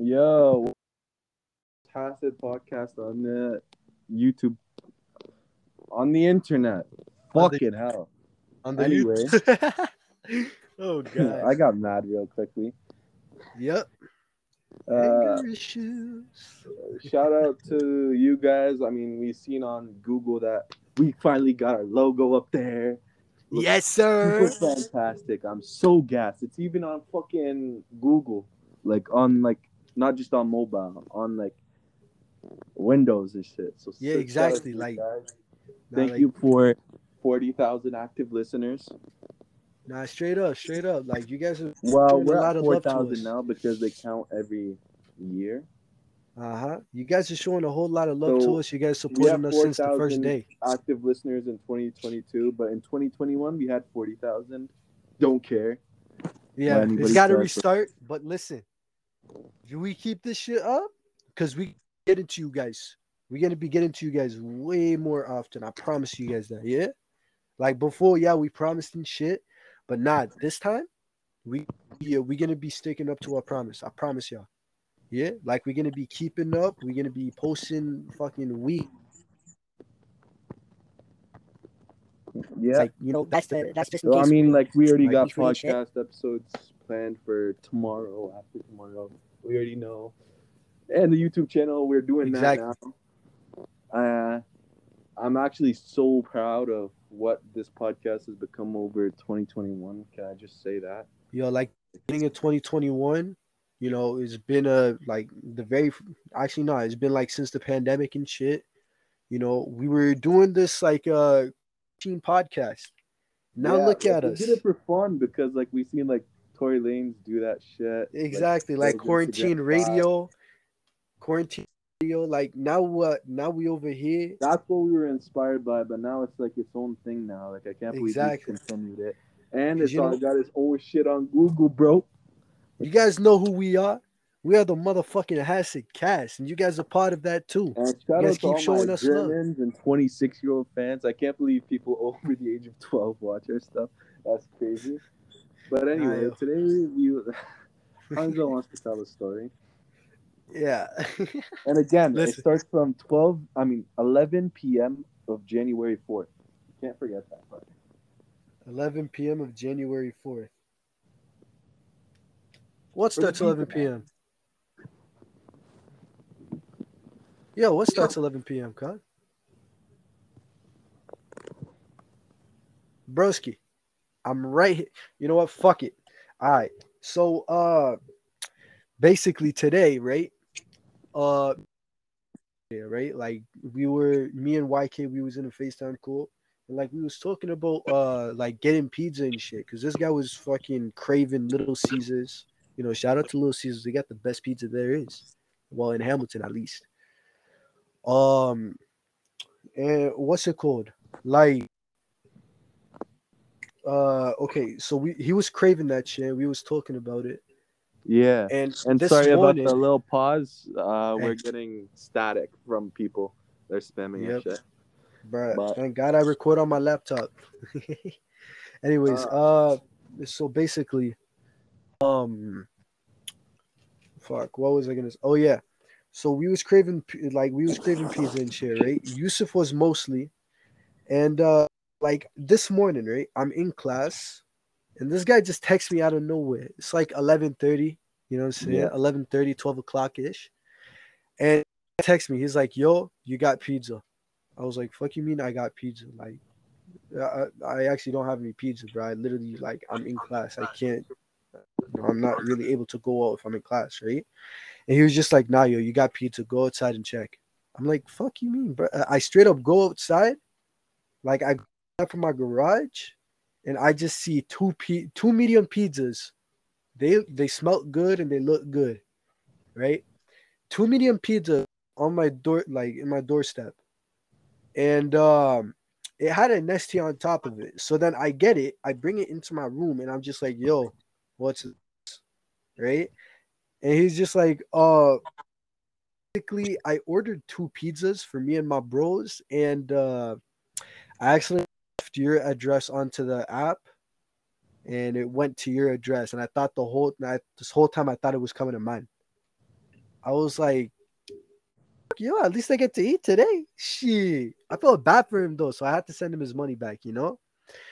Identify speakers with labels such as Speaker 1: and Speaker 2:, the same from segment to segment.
Speaker 1: Yo, Tacit podcast on the YouTube, on the internet.
Speaker 2: On the-
Speaker 1: Fucking hell.
Speaker 2: On the
Speaker 1: Anyway.
Speaker 2: YouTube. oh god.
Speaker 1: I got mad real quickly.
Speaker 2: Yep.
Speaker 1: Uh,
Speaker 2: Anger issues.
Speaker 1: shout out to you guys. I mean, we seen on Google that we finally got our logo up there.
Speaker 2: Yes,
Speaker 1: super
Speaker 2: sir.
Speaker 1: fantastic. I'm so gassed. It's even on fucking Google, like on like not just on mobile, on like Windows and shit. So
Speaker 2: Yeah,
Speaker 1: sick shout out
Speaker 2: exactly, like-
Speaker 1: guys. Thank
Speaker 2: like-
Speaker 1: you for forty thousand active listeners.
Speaker 2: Nah, straight up, straight up. Like you guys are
Speaker 1: Well, we're
Speaker 2: lot
Speaker 1: at
Speaker 2: of
Speaker 1: four
Speaker 2: love to us.
Speaker 1: thousand now because they count every year.
Speaker 2: uh-huh. You guys are showing a whole lot of love
Speaker 1: So,
Speaker 2: to us. You guys supporting us since the first day.
Speaker 1: Active listeners in 2022, but in 2021 we had forty thousand. Don't care.
Speaker 2: Yeah, it's got to restart. But listen, do we keep this shit up? Because we get into you guys. We're gonna be getting to you guys way more often. I promise you guys that. Yeah, like before, yeah, we promised and shit, but not this time. We yeah, we're gonna be sticking up to our promise. I promise y'all. Yeah, like we're gonna be keeping up. We're gonna be posting fucking week.
Speaker 1: Yeah.
Speaker 2: Like you know, that's the that's just.
Speaker 1: So I mean, like we already
Speaker 2: like,
Speaker 1: got
Speaker 2: we create shit.
Speaker 1: podcast episodes planned for tomorrow, after tomorrow. We already know, and the YouTube channel we're doing
Speaker 2: Exactly.
Speaker 1: that now. Uh, I'm actually so proud of what this podcast has become over 2021. Can I just say that?
Speaker 2: Yo, like beginning of 2021, you know, it's been a like the very actually not, it's been like since the pandemic and shit. You know, we were doing this like uh team podcast. Now
Speaker 1: Yeah,
Speaker 2: look at
Speaker 1: we
Speaker 2: us.
Speaker 1: did it for fun because like we've seen like Tory Lanez do that shit.
Speaker 2: Exactly, like,
Speaker 1: Instagram
Speaker 2: quarantine radio, quarantine radio. Like now what? Now we over here.
Speaker 1: That's what we were inspired by, but now it's like its own thing now. Like I can't believe
Speaker 2: Exactly.
Speaker 1: we continued it. And it's all
Speaker 2: know-
Speaker 1: got its own shit on Google, bro.
Speaker 2: You guys know who we are. We are the motherfucking Hassid cast, and you guys are part of that too.
Speaker 1: And shout
Speaker 2: guys
Speaker 1: out to
Speaker 2: keep
Speaker 1: all
Speaker 2: showing
Speaker 1: my
Speaker 2: us love.
Speaker 1: Germans and 26 year old fans. I can't believe people over the age of 12 watch our stuff. That's crazy. But anyway, today we Hamza wants to tell a story.
Speaker 2: Yeah.
Speaker 1: And again, it starts from 12, I mean 11 p.m. of January 4th. Can't forget that part.
Speaker 2: 11 p.m. of January 4th. What starts 11 p.m.? Yo, what starts 11 p.m., Con? Broski, I'm right here. You know what? Fuck it. All right. So, uh, basically today, right? Uh, yeah, right. Like we were, me and YK, we was in a FaceTime call, and like we was talking about, uh, like getting pizza and shit, because this guy was fucking craving Little Caesars. You know, shout out to Little Caesars. They got the best pizza there is. Well, in Hamilton at least. Um, and what's it called? Like, uh, okay, so we he was craving that shit. We was talking about it,
Speaker 1: Yeah.
Speaker 2: and
Speaker 1: And sorry
Speaker 2: morning,
Speaker 1: about the little pause. Uh, we're getting static from people. They're spamming
Speaker 2: Yep.
Speaker 1: shit.
Speaker 2: Bruh,
Speaker 1: But-
Speaker 2: thank God I record on my laptop. Anyways, uh, so basically, um, fuck, what was I gonna? s- Oh yeah, so we was craving like we was craving pizza and shit, right? Yusuf was mostly, and uh, like this morning, right? I'm in class, and this guy just texts me out of nowhere. It's like 11:30, you know what I'm saying?
Speaker 1: Yeah.
Speaker 2: 11:30, 12 o'clock ish, and he texts me. He's like, "Yo, you got pizza." I was like, "Fuck you mean I got pizza?" Like, I, I actually don't have any pizza, bro. I literally like I'm in class. I can't. I'm not really able to go out if I'm in class, right? And he was just like, "Nah, yo, you got pizza. Go outside and check." I'm like, "Fuck you mean, bro?" I straight up go outside, like I out from my garage, and I just see two p two medium pizzas. They they smell good and they look good, right? Two medium pizza on my door, like in my doorstep and um it had a nesty on top of it so then i get it i bring it into my room and i'm just like yo what's this right and he's just like uh basically i ordered two pizzas for me and my bros and uh i actually left your address onto the app and it went to your address and i thought the whole I, this whole time i thought it was coming to mine I was like, yo, at least I get to eat today. Shit. I felt bad for him though, so I had to send him his money back, you know?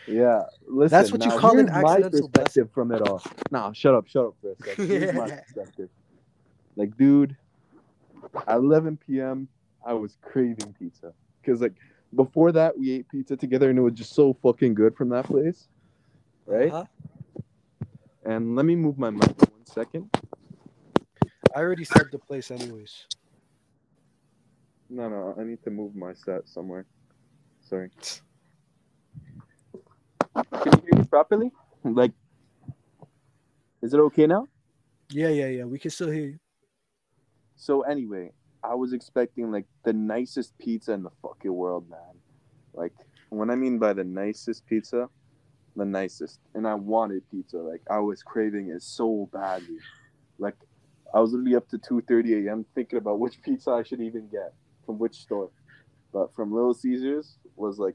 Speaker 1: Yeah, listen.
Speaker 2: That's what you call an
Speaker 1: here's my
Speaker 2: accidental
Speaker 1: perspective from it all. Nah, shut up, shut up for a second. Here's my perspective. Like, dude, at 11 p.m., I was craving pizza because, like, before that, we ate pizza together, and it was just so fucking good from that place, right?
Speaker 2: Uh-huh.
Speaker 1: And let me move my mic for one second.
Speaker 2: I already said the place anyways.
Speaker 1: No, no, I need to move my set somewhere. Sorry. Can you hear me properly? Like, is it okay now?
Speaker 2: Yeah, yeah, yeah. We can still hear you.
Speaker 1: So anyway, I was expecting like the nicest pizza in the fucking world, man. Like when I mean by the nicest pizza, the nicest. And I wanted pizza. Like I was craving it so badly. Like I was literally up to two thirty AM thinking about which pizza I should even get from which store. But from Little Caesars was like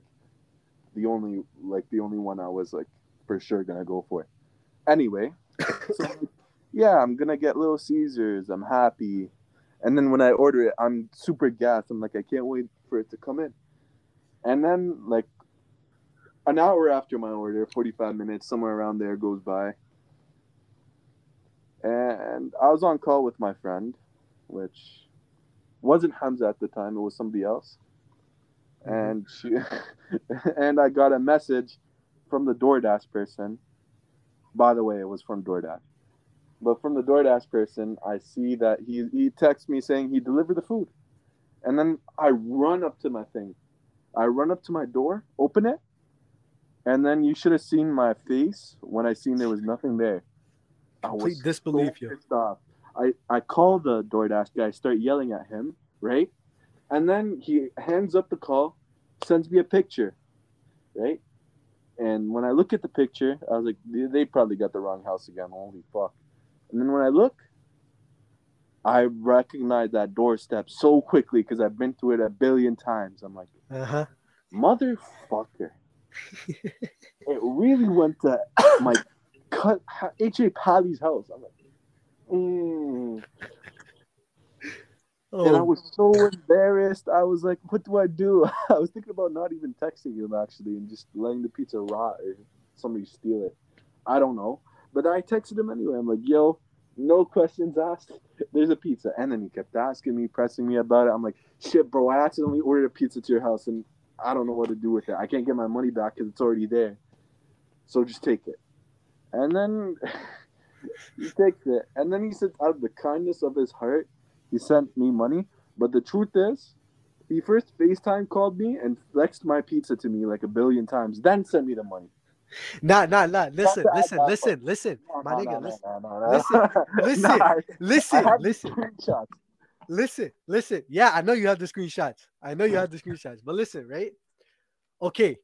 Speaker 1: the only like the only one I was like for sure gonna go for. Anyway, so yeah, I'm gonna get Little Caesars. I'm happy. And then when I order it, I'm super gassed. I'm like, I can't wait for it to come in. And then like an hour after my order, 45 minutes, somewhere around there goes by. And I was on call with my friend, which wasn't Hamza at the time, it was somebody else. Mm-hmm. And she and I got a message from the DoorDash person. By the way, it was from DoorDash. But from the DoorDash person, I see that he he texts me saying he delivered the food. And then I run up to my thing. I run up to my door, open it, and then you should have seen my face when I seen there was nothing there. I
Speaker 2: Complete
Speaker 1: was
Speaker 2: disbelief,
Speaker 1: so pissed off. I, I call the DoorDash guy, start yelling at him, right? And then he hands up the call, sends me a picture, right? And when I look at the picture, I was like, they, they probably got the wrong house again. Holy fuck. And then when I look, I recognize that doorstep so quickly because I've been through it a billion times. I'm like,
Speaker 2: Uh-huh.
Speaker 1: motherfucker. it really went to my cut H.A. Pally's house. I'm like, mm. and I
Speaker 2: Oh,
Speaker 1: was so embarrassed. I was like, what do I do? I was thinking about not even texting him actually and just letting the pizza rot or somebody steal it. I don't know. But I texted him anyway. I'm like, yo, no questions asked. There's a pizza. And then he kept asking me, pressing me about it. I'm like, shit, bro, I accidentally ordered a pizza to your house and I don't know what to do with it. I can't get my money back because it's already there. So just take it. And then he takes it. And then he said, out of the kindness of his heart, he sent me money. But the truth is, he first FaceTime called me and flexed my pizza to me like a billion times, then sent me the money.
Speaker 2: Nah, nah, nah. Listen, listen, listen, listen. My nigga, listen, listen, listen,
Speaker 1: Nah, I- I
Speaker 2: listen, listen, listen, listen. Yeah, I know you have the screenshots. I know you have the screenshots. But listen, right? Okay.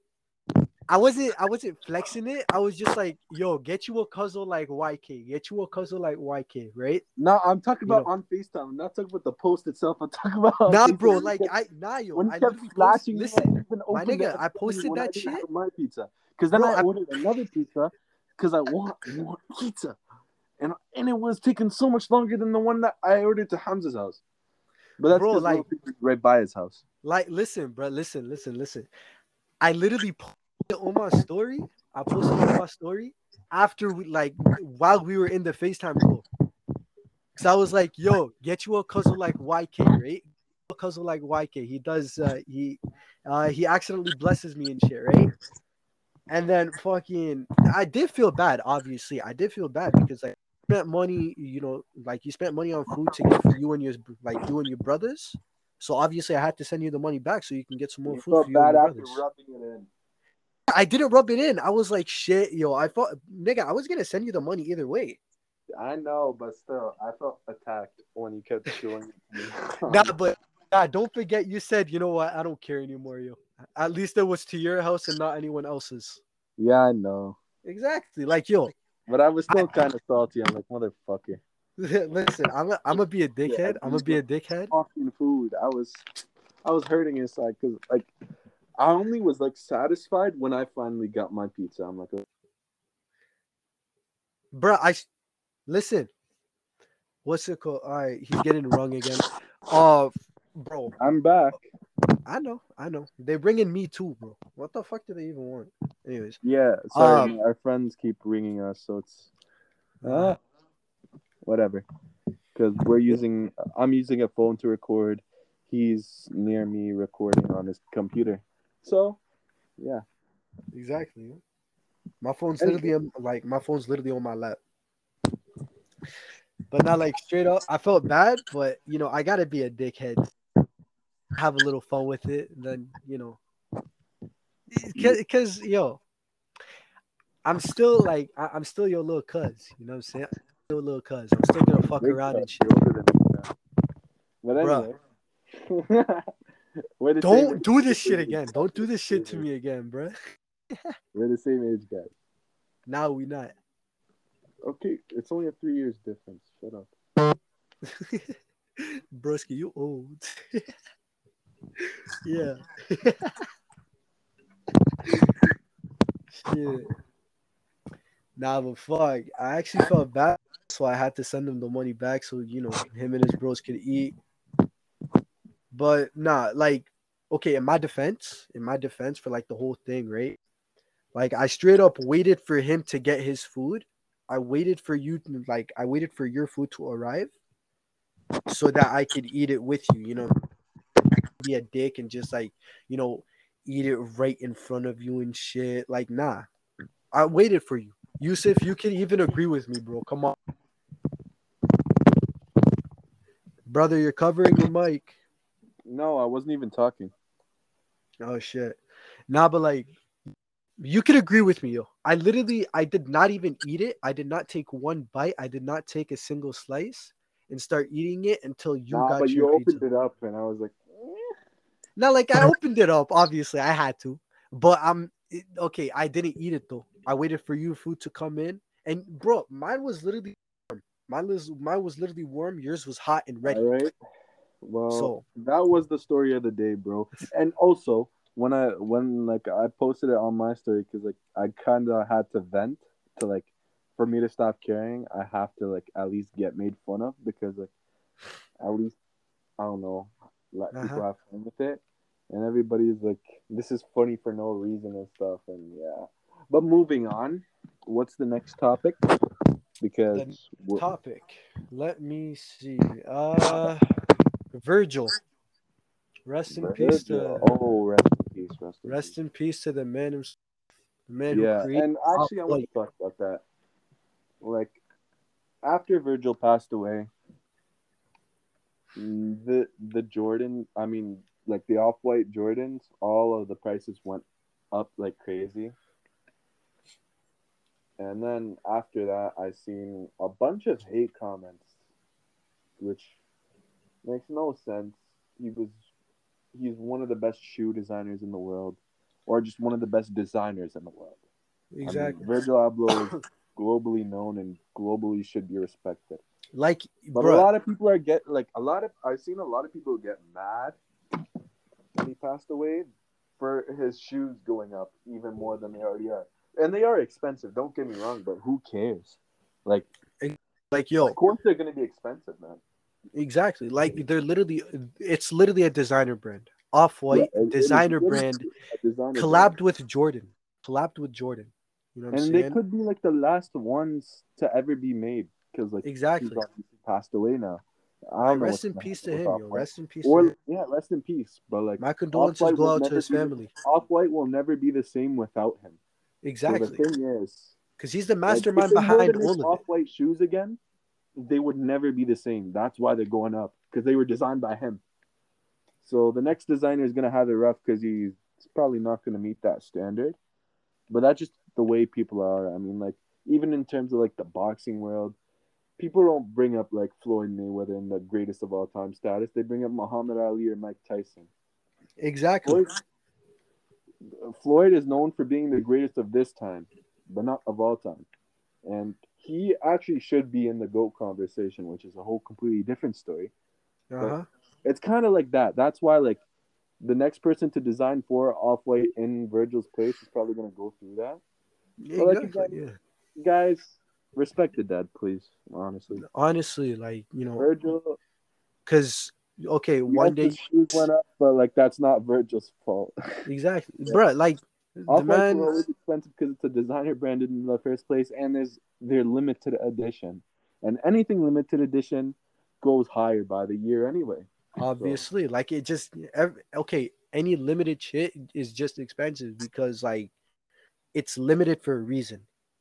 Speaker 2: I wasn't I wasn't flexing it. I was just like, yo, get you a cousin like YK. Get you a cousin like YK, right?
Speaker 1: No, I'm talking
Speaker 2: You
Speaker 1: about
Speaker 2: know.
Speaker 1: on FaceTime. I'm not talking about the post itself. I'm talking about
Speaker 2: Nah, bro, like I nah yo.
Speaker 1: when
Speaker 2: I
Speaker 1: kept
Speaker 2: literally post-
Speaker 1: flashing
Speaker 2: listen, my nigga, I posted that shit.
Speaker 1: my pizza. Because then
Speaker 2: Bro,
Speaker 1: I
Speaker 2: I-
Speaker 1: ordered another pizza because I want more pizza, and and it was taking so much longer than the one that I ordered to Hamza's house. But that's
Speaker 2: Bro, like-
Speaker 1: like, right by his house.
Speaker 2: Like, listen, bro, listen, listen, listen. I literally posted on my story. I posted on my story after we like while we were in the FaceTime call. Cause I was like, yo, get you a cousin like YK, right? A cousin like YK. He does uh he uh he accidentally blesses me and shit, right? And then fucking I did feel bad, obviously. I did feel bad because I spent money, you know, like you spent money on food to get for you and your like you and your brothers. So obviously, I had to send you the money back so you can get some more
Speaker 1: You
Speaker 2: food
Speaker 1: felt
Speaker 2: for you and
Speaker 1: bad
Speaker 2: your
Speaker 1: after
Speaker 2: brothers.
Speaker 1: rubbing it in.
Speaker 2: I didn't rub it in. I was like, shit, yo. I thought, nigga, I was gonna send you the money either way.
Speaker 1: I know, but still, I felt attacked when you kept showing it to me.
Speaker 2: Nah, but nah, don't forget you said, you know what? I don't care anymore, yo. At least it was to your house and not anyone else's.
Speaker 1: yeah, I know.
Speaker 2: Exactly. Like, yo,
Speaker 1: But I was still kind of salty. I'm like, motherfucker.
Speaker 2: listen, I'm gonna, I'm gonna be a dickhead. I'm gonna be a dickhead.
Speaker 1: Fucking food. I was, I was hurting inside because like, I only was like satisfied when I finally got my pizza. I'm like,
Speaker 2: Bruh, I s- listen. what's it called? All right, he's getting rung again. Uh, bro,
Speaker 1: I'm back.
Speaker 2: I know, I know. They're bringing me too, bro. What the fuck do they even want? Anyways,
Speaker 1: Yeah, sorry,
Speaker 2: Um,
Speaker 1: our friends keep ringing us, so it's uh, whatever. Because we're using, I'm using a phone to record. He's near me recording on his computer. So, yeah.
Speaker 2: exactly. My phone's literally on, like my phone's literally on my lap. But not like straight up. I felt bad, but you know I gotta be a dickhead. Have a little fun with it, then you know, because yo, I'm still like I, I'm still your little cuz. You know what I'm saying? I'm still a little cuz. I'm still gonna fuck
Speaker 1: Big
Speaker 2: around and shit.
Speaker 1: you're older than me. But anyway.
Speaker 2: Don't
Speaker 1: age-
Speaker 2: do this shit again. Don't do this shit to me again, bruh.
Speaker 1: We're the same age guys.
Speaker 2: Now we not.
Speaker 1: Okay, it's only a three years difference. Shut up.
Speaker 2: Broski, you old. Yeah. Shit. Nah, but fuck. I actually felt bad, so I had to send him the money back so you know him and his bros could eat. But nah, like, okay, in my defense, in my defense for like the whole thing, right? Like I straight up waited for him to get his food. I waited for you to like I waited for your food to arrive so that I could eat it with you, you know. Be a dick and just like, you know, eat it right in front of you and shit. Like, nah. I waited for you. Yusuf, you can even agree with me, bro. Come on. Brother, you're covering your mic.
Speaker 1: No, I wasn't even talking.
Speaker 2: Oh shit. Nah, but like you could agree with me, yo. I literally I did not even eat it. I did not take one bite. I did not take a single slice and start eating it until you
Speaker 1: nah,
Speaker 2: got
Speaker 1: but
Speaker 2: your
Speaker 1: you
Speaker 2: pizza.
Speaker 1: opened it up, and I was like.
Speaker 2: Not like I opened it up. Obviously, I had to, but I'm it- okay. I didn't eat it though. I waited for your food to come in, and bro, mine was literally warm. Mine was mine was literally warm. Yours was hot and ready.
Speaker 1: All right. Well,
Speaker 2: So-
Speaker 1: that was the story of the day, bro. And also, when I when like I posted it on my story because like I kind of had to vent to like for me to stop caring, I have to like at least get made fun of because like at least I don't know let
Speaker 2: Uh-huh.
Speaker 1: people have fun with it, and everybody's like this is funny for no reason and stuff, and yeah. But moving on, what's the next topic? Because
Speaker 2: Topic. Let me see. Uh, Virgil. Rest in peace to
Speaker 1: oh, rest in peace, rest in
Speaker 2: rest
Speaker 1: peace.
Speaker 2: in peace to the man himself, the man
Speaker 1: yeah, and actually, I want to talk about that. Like, after Virgil passed away, the the Jordan, I mean, like the off white Jordans, all of the prices went up like crazy. And then after that, I seen a bunch of hate comments, which makes no sense. He was he's one of the best shoe designers in the world, or just one of the best designers in the world. I mean,
Speaker 2: Exactly.
Speaker 1: Virgil Abloh is globally known and globally should be respected.
Speaker 2: Like,
Speaker 1: But
Speaker 2: bro.
Speaker 1: a lot of people are get like a lot of I've seen a lot of people get mad when he passed away for his shoes going up even more than they already are. And they are expensive, don't get me wrong, but who cares? Like
Speaker 2: like, yo,
Speaker 1: of course they're gonna be expensive, man.
Speaker 2: exactly. Like, they're literally. It's literally a designer brand. Off white
Speaker 1: Yeah, it- it is
Speaker 2: designer brand
Speaker 1: designer
Speaker 2: collabed with Jordan. Collabed with Jordan. You know what I'm
Speaker 1: and they could be like the last ones to ever be made because like
Speaker 2: Exactly.
Speaker 1: he's passed away now. I
Speaker 2: Like, rest in peace to him, yo. Rest in peace
Speaker 1: Or
Speaker 2: him.
Speaker 1: yeah, rest in peace. But like
Speaker 2: My condolences go out to his family.
Speaker 1: Off White will never be the same without him. So
Speaker 2: Exactly.
Speaker 1: the thing is,
Speaker 2: Because he's the mastermind
Speaker 1: were
Speaker 2: behind all of.
Speaker 1: Off White shoes again, they would never be the same. That's why they're going up because they were designed by him. So the next designer is gonna have it rough because he's probably not gonna meet that standard. But that's just the way people are. I mean, like even in terms of like the boxing world, people don't bring up like Floyd Mayweather in the greatest of all time status. They bring up Muhammad Ali or Mike Tyson.
Speaker 2: Exactly.
Speaker 1: Floyd, Floyd is known for being the greatest of this time, but not of all time. And he actually should be in the GOAT conversation, which is a whole completely different story.
Speaker 2: Uh huh.
Speaker 1: It's kind of like that. That's why, like, the next person to design for Off White in Virgil's place is probably going to go through that. Well, like,
Speaker 2: Exactly. Yeah.
Speaker 1: Guys, respect the dead, please. Honestly,
Speaker 2: Honestly, like you know,
Speaker 1: Virgil.
Speaker 2: because okay, one day
Speaker 1: yes, the shoes went up, but like that's not Virgil's fault.
Speaker 2: exactly,
Speaker 1: Yeah.
Speaker 2: bro. Like the
Speaker 1: Off
Speaker 2: man,
Speaker 1: are always expensive because it's a designer brand in the first place, and there's they're limited edition, and anything limited edition goes higher by the year anyway.
Speaker 2: obviously, like it just ev- okay. Any limited shit is just expensive because like it's limited for a reason.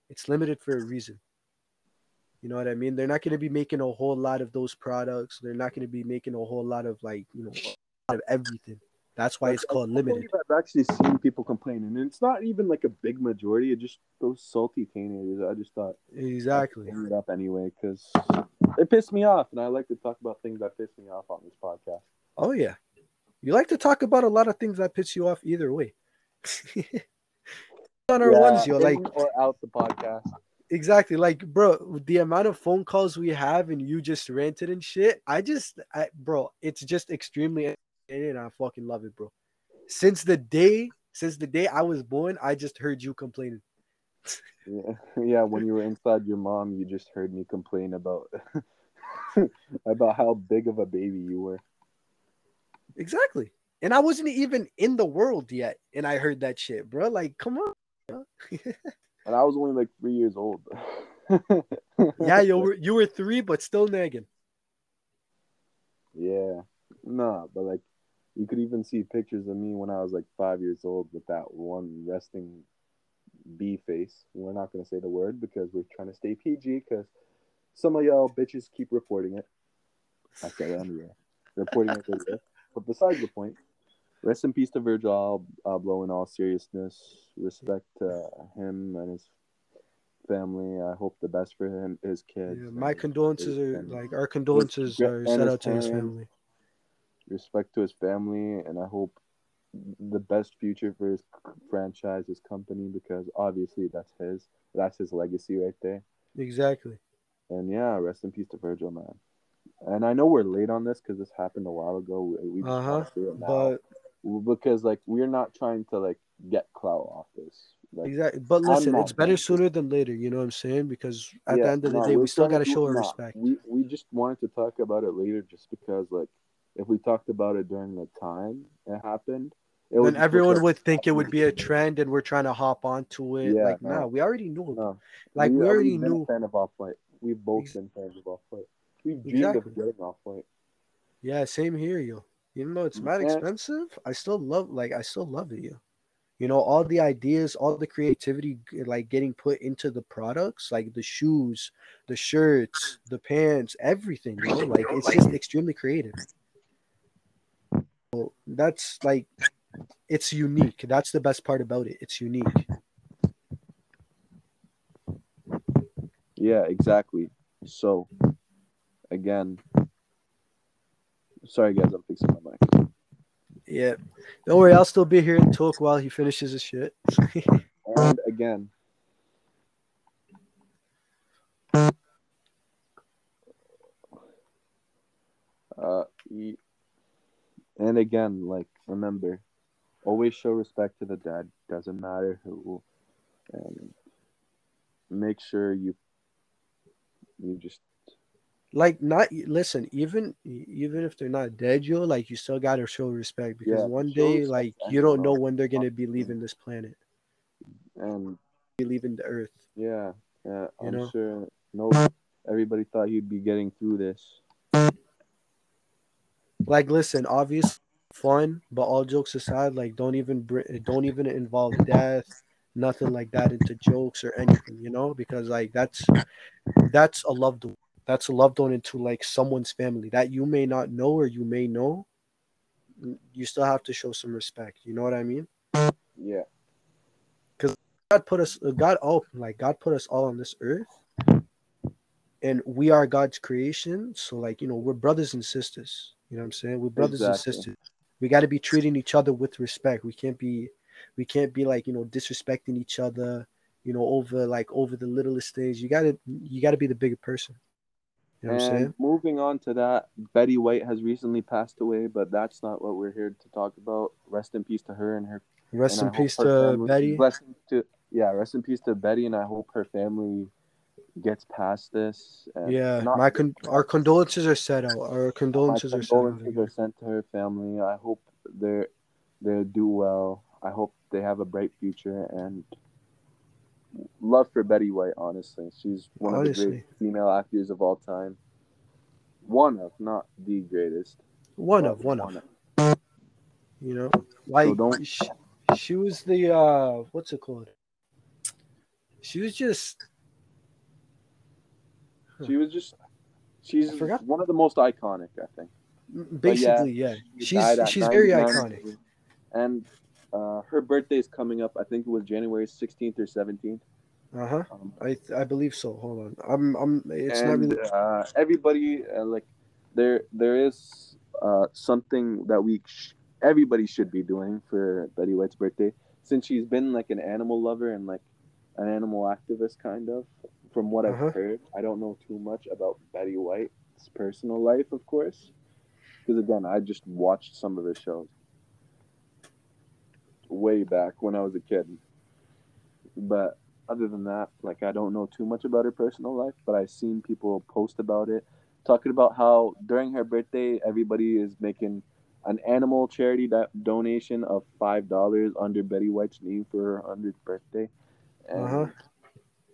Speaker 2: It's limited for a reason. You know what I mean? They're not going to be making a whole lot of those products. They're not going to be making a whole lot of like you know of everything. That's why
Speaker 1: Like,
Speaker 2: it's called limited.
Speaker 1: I've actually seen people complaining, and it's not even like a big majority. It's just those salty teenagers. I just thought
Speaker 2: Exactly.
Speaker 1: It up anyway because it pissed me off, and I like to talk about things that piss me off on this podcast.
Speaker 2: Oh yeah. You like to talk about a lot of things that piss you off either way. on our ones, yo, like
Speaker 1: or out the podcast.
Speaker 2: Exactly, like bro, the amount of phone calls we have and you just ranted and shit. I just, I, bro, it's just extremely. And I fucking love it, bro. Since the day, since the day I was born, I just heard you complaining.
Speaker 1: Yeah, yeah. When you were inside your mom, you just heard me complain about about how big of a baby you were.
Speaker 2: Exactly. And I wasn't even in the world yet, and I heard that shit, bro. Like, come on.
Speaker 1: And I was only like three years old.
Speaker 2: yeah, you were you were three, but still nagging.
Speaker 1: Yeah. Nah, but like you could even see pictures of me when I was like five years old with that one resting bee face. We're not gonna say the word because we're trying to stay PG because some of y'all bitches keep reporting it. I said it anyway. Reporting it. But besides the point, rest in peace to Virgil Abloh in all seriousness. Respect to him and his family. I hope the best for him, his kids.
Speaker 2: Yeah, my condolences are like our condolences are set out to his family.
Speaker 1: respect to his family, and I hope the best future for his franchise, his company, because obviously that's his, that's his legacy right there.
Speaker 2: Exactly.
Speaker 1: And yeah, rest in peace to Virgil, man. And I know we're late on this because this happened a while ago. We, we just
Speaker 2: Uh-huh,
Speaker 1: want to say it now
Speaker 2: But
Speaker 1: because like we're not trying to like get clout off this. Like,
Speaker 2: exactly. But listen, it's better sooner than later. You know what I'm saying? Because at the end of the
Speaker 1: no,
Speaker 2: day,
Speaker 1: we're
Speaker 2: still got to show our respect.
Speaker 1: We we just wanted to talk about it later, just because like if we talked about it during the time it happened, it
Speaker 2: Then everyone would think it would be a trend, and we're trying to hop onto it.
Speaker 1: Yeah,
Speaker 2: like,
Speaker 1: no.
Speaker 2: nah, we already knew.
Speaker 1: No,
Speaker 2: Like, we
Speaker 1: we've
Speaker 2: already
Speaker 1: been
Speaker 2: knew.
Speaker 1: fan of off white. We've both
Speaker 2: Ex-
Speaker 1: been fans of off white. We've dreamed
Speaker 2: Exactly.
Speaker 1: of getting off white.
Speaker 2: Yeah, same here, yo. Even though it's mad expensive, I still love like I still love it, yo. You know, all the ideas, all the creativity like getting put into the products, like the shoes, the shirts, the pants, everything, you know, like it's just extremely creative. So that's like it's unique. That's the best part about it. It's unique.
Speaker 1: Yeah, exactly. So, again, sorry guys, I'm fixing my mic.
Speaker 2: Yeah. Don't worry, I'll still be here and talk while he finishes his shit.
Speaker 1: And again, uh, and again, like remember, always show respect to the dead. Doesn't matter who, and make sure you you just
Speaker 2: like not listen even even if they're not dead yo like you still gotta show respect because
Speaker 1: Yeah,
Speaker 2: one day like you don't know when they're gonna be leaving this planet
Speaker 1: and
Speaker 2: be leaving the earth
Speaker 1: yeah, yeah.
Speaker 2: You
Speaker 1: I'm
Speaker 2: know?
Speaker 1: sure. No, everybody thought he'd be getting through this.
Speaker 2: like listen obvious fun but all jokes aside like don't even br- don't even involve death nothing like that into jokes or anything you know because like that's that's a loved one that's a loved one into like someone's family that you may not know or you may know you still have to show some respect you know what i mean
Speaker 1: Yeah, Cause
Speaker 2: God put us uh, God all like God put us all on this earth and we are God's creation. So like, you know, we're brothers and sisters. You know what I'm saying? We're brothers
Speaker 1: Exactly.
Speaker 2: and sisters. We gotta be treating each other with respect. We can't be we can't be like, you know, disrespecting each other, you know, over like over the littlest things. You gotta you gotta be the bigger person. You know what I'm
Speaker 1: and
Speaker 2: saying?
Speaker 1: moving on to that, Betty White has recently passed away, but that's not what we're here to talk about. Rest in peace to her and her.
Speaker 2: Rest
Speaker 1: and
Speaker 2: in peace to
Speaker 1: family-
Speaker 2: Betty.
Speaker 1: Blessings to yeah, rest in peace to Betty, and I hope her family gets past this. and
Speaker 2: Yeah,
Speaker 1: not
Speaker 2: my con- our condolences are set out. Our condolences are set out.
Speaker 1: are sent to her family. I hope they're they do well. I hope they have a bright future and love for Betty White. Honestly, she's one of the
Speaker 2: Honestly.
Speaker 1: great female actors of all time. One of, not the greatest.
Speaker 2: One of, one of. You know, like
Speaker 1: don't-
Speaker 2: she, she was the uh, what's it called? She was just
Speaker 1: She was just. She's one of the most iconic, I think.
Speaker 2: basically yeah.
Speaker 1: She
Speaker 2: She's she's very iconic.
Speaker 1: And uh, her birthday is coming up. I think it was January 16th or 17th.
Speaker 2: Uh huh.
Speaker 1: Um,
Speaker 2: I I believe so. Hold on. I'm I'm. It's not
Speaker 1: and
Speaker 2: really.
Speaker 1: uh, everybody uh, like there there is uh, something that we sh- everybody should be doing for Betty White's birthday since she's been like an animal lover and like an animal activist kind of from what
Speaker 2: Uh-huh.
Speaker 1: I've heard. I don't know too much about Betty White's personal life, of course, because again, I just watched some of her shows way back when I was a kid. But other than that, like I don't know too much about her personal life, but I've seen people post about it, talking about how during her birthday, everybody is making an animal charity do- donation of five dollars under Betty White's name for her hundredth birthday. And
Speaker 2: Uh-huh.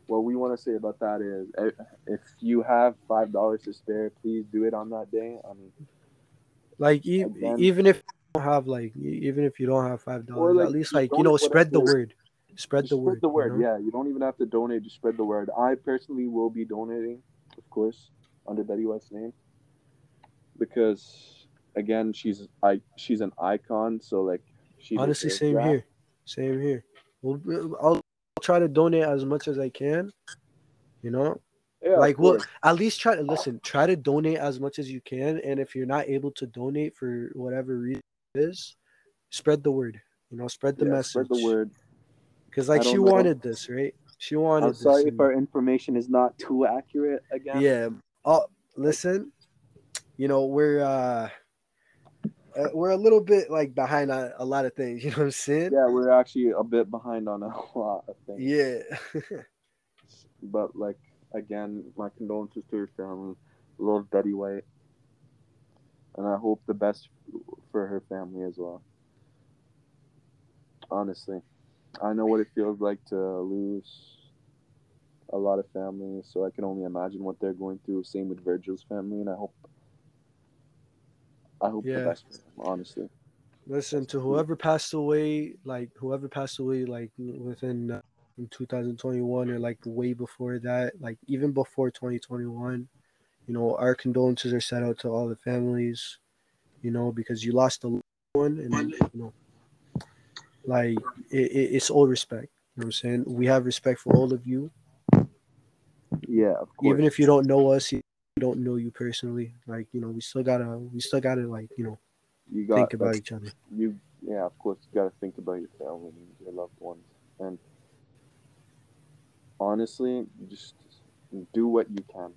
Speaker 1: what we want to say about that is, eh, if you have five dollars to spare, please do it on that day. I mean,
Speaker 2: Like e- even if have like even if you don't have five dollars,
Speaker 1: like,
Speaker 2: at least like you know spread the word, spread the
Speaker 1: spread
Speaker 2: word.
Speaker 1: the
Speaker 2: you
Speaker 1: word.
Speaker 2: know?
Speaker 1: Yeah, you don't even have to donate. Just spread the word. I personally will be donating, of course, under Betty White's name, because again, she's I she's an icon. So like, she
Speaker 2: Honestly, same
Speaker 1: that.
Speaker 2: here, same here. Well, I'll try to donate as much as I can. You know,
Speaker 1: Yeah,
Speaker 2: like well, at least try to listen. Try to donate as much as you can, and if you're not able to donate for whatever reason is, spread the word. You know, spread the
Speaker 1: Yeah,
Speaker 2: message.
Speaker 1: Spread the word.
Speaker 2: Because like she
Speaker 1: know.
Speaker 2: wanted this, right? She wanted
Speaker 1: I'm sorry if our information is not too accurate. Again,
Speaker 2: Yeah. Oh, listen. You know we're uh, uh we're a little bit like behind on a lot of things. You know what I'm saying?
Speaker 1: yeah, we're actually a bit behind on a lot of things.
Speaker 2: Yeah.
Speaker 1: But like again, my condolences to your family. Love Betty White, and I hope the best for her family as well. Honestly, I know what it feels like to lose a lot of family, so I can only imagine what they're going through. Same with Virgil's family, and I hope, I hope
Speaker 2: Yeah.
Speaker 1: the best for them. Honestly,
Speaker 2: Listen to whoever passed away, like whoever passed away, like within uh, in 2021 or like way before that, like even before 2021. You know, our condolences are set out to all the families. You know, because you lost a loved one, and you know, like it, it, it's all respect. You know what I'm saying? We have respect for all of you,
Speaker 1: yeah, of course.
Speaker 2: even if you don't know us, you don't know you personally. Like you know, we still gotta, we still gotta like you know
Speaker 1: you got
Speaker 2: think about each other.
Speaker 1: you yeah of course you got to think about your family and your loved ones and honestly just do what you can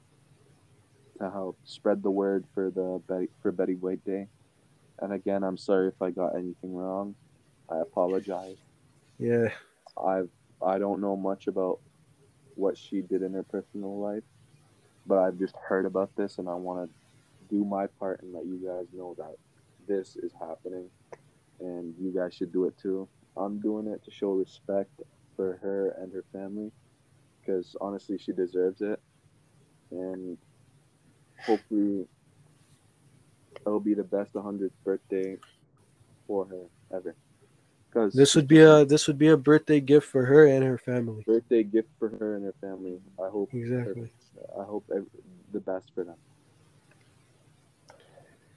Speaker 1: to help spread the word for the betty for betty white day. And again i'm sorry if i got anything wrong. I apologize.
Speaker 2: Yeah.
Speaker 1: i've i don't know much about what she did in her personal life but i've just heard about this and i want to do my part and let you guys know that this is happening. And you guys should do it too. I'm doing it to show respect for her and her family because honestly she deserves it. And hopefully it'll be the best 100th birthday for her ever because
Speaker 2: This would be a this would be a birthday gift for her and her family.
Speaker 1: birthday gift for her and her family. I hope
Speaker 2: Exactly.
Speaker 1: I hope ev- the best for them.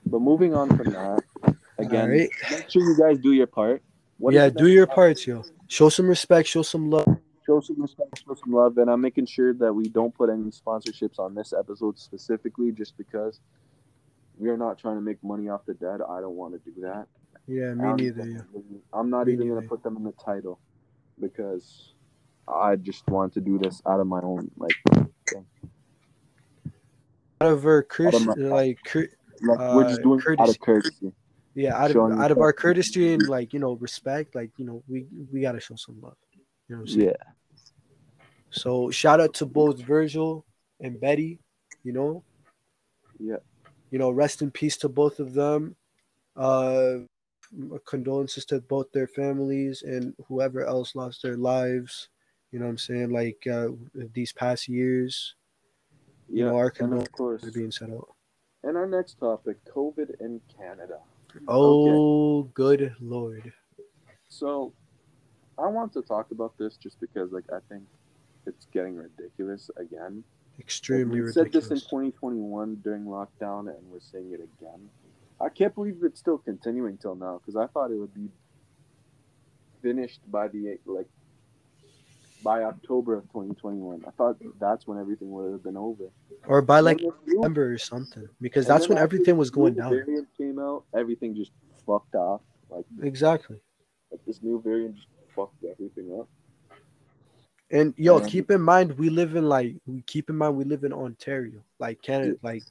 Speaker 1: But moving on from that, again,
Speaker 2: Alright.
Speaker 1: make sure you guys do your part. What
Speaker 2: yeah, do your parts, yo. Show some respect, show some love.
Speaker 1: Show some respect, show some love, and I'm making sure that we don't put any sponsorships on this episode specifically, just because we are not trying to make money off the dead. I don't want to do that.
Speaker 2: Yeah, me
Speaker 1: I'm,
Speaker 2: neither, yeah.
Speaker 1: I'm not
Speaker 2: Me
Speaker 1: even gonna put them in the title because I just want to do this out of my own like
Speaker 2: Out of our
Speaker 1: my-
Speaker 2: like
Speaker 1: like we're just
Speaker 2: Uh,
Speaker 1: doing it out
Speaker 2: courtesy.
Speaker 1: of courtesy.
Speaker 2: yeah, out of
Speaker 1: Showing
Speaker 2: out of our courtesy and like you know respect, like you know we we gotta show some love. You know what I'm saying?
Speaker 1: Yeah.
Speaker 2: So shout out to both Virgil and Betty. You know,
Speaker 1: Yeah.
Speaker 2: you know, rest in peace to both of them. Uh, condolences to both their families and whoever else lost their lives. You know what I'm saying? Like uh, these past years, you know, our
Speaker 1: and
Speaker 2: condolences
Speaker 1: of course,
Speaker 2: are being set out.
Speaker 1: and our next topic, COVID in Canada.
Speaker 2: Oh, good lord!
Speaker 1: So, I want to talk about this just because, like, I think it's getting ridiculous again.
Speaker 2: Extremely
Speaker 1: we said this in 2021 during lockdown, and we're saying it again. I can't believe it's still continuing till now because I thought it would be finished by the like by October of 2021. I thought that's when everything would have been over.
Speaker 2: Or by like November or something, because
Speaker 1: and
Speaker 2: that's when everything was going down.
Speaker 1: Variant came out, everything just fucked off. Like,
Speaker 2: Exactly.
Speaker 1: like this new variant just fucked everything up.
Speaker 2: And yo,
Speaker 1: Yeah.
Speaker 2: keep in mind we live in like we keep in mind we live in Ontario, like Canada, like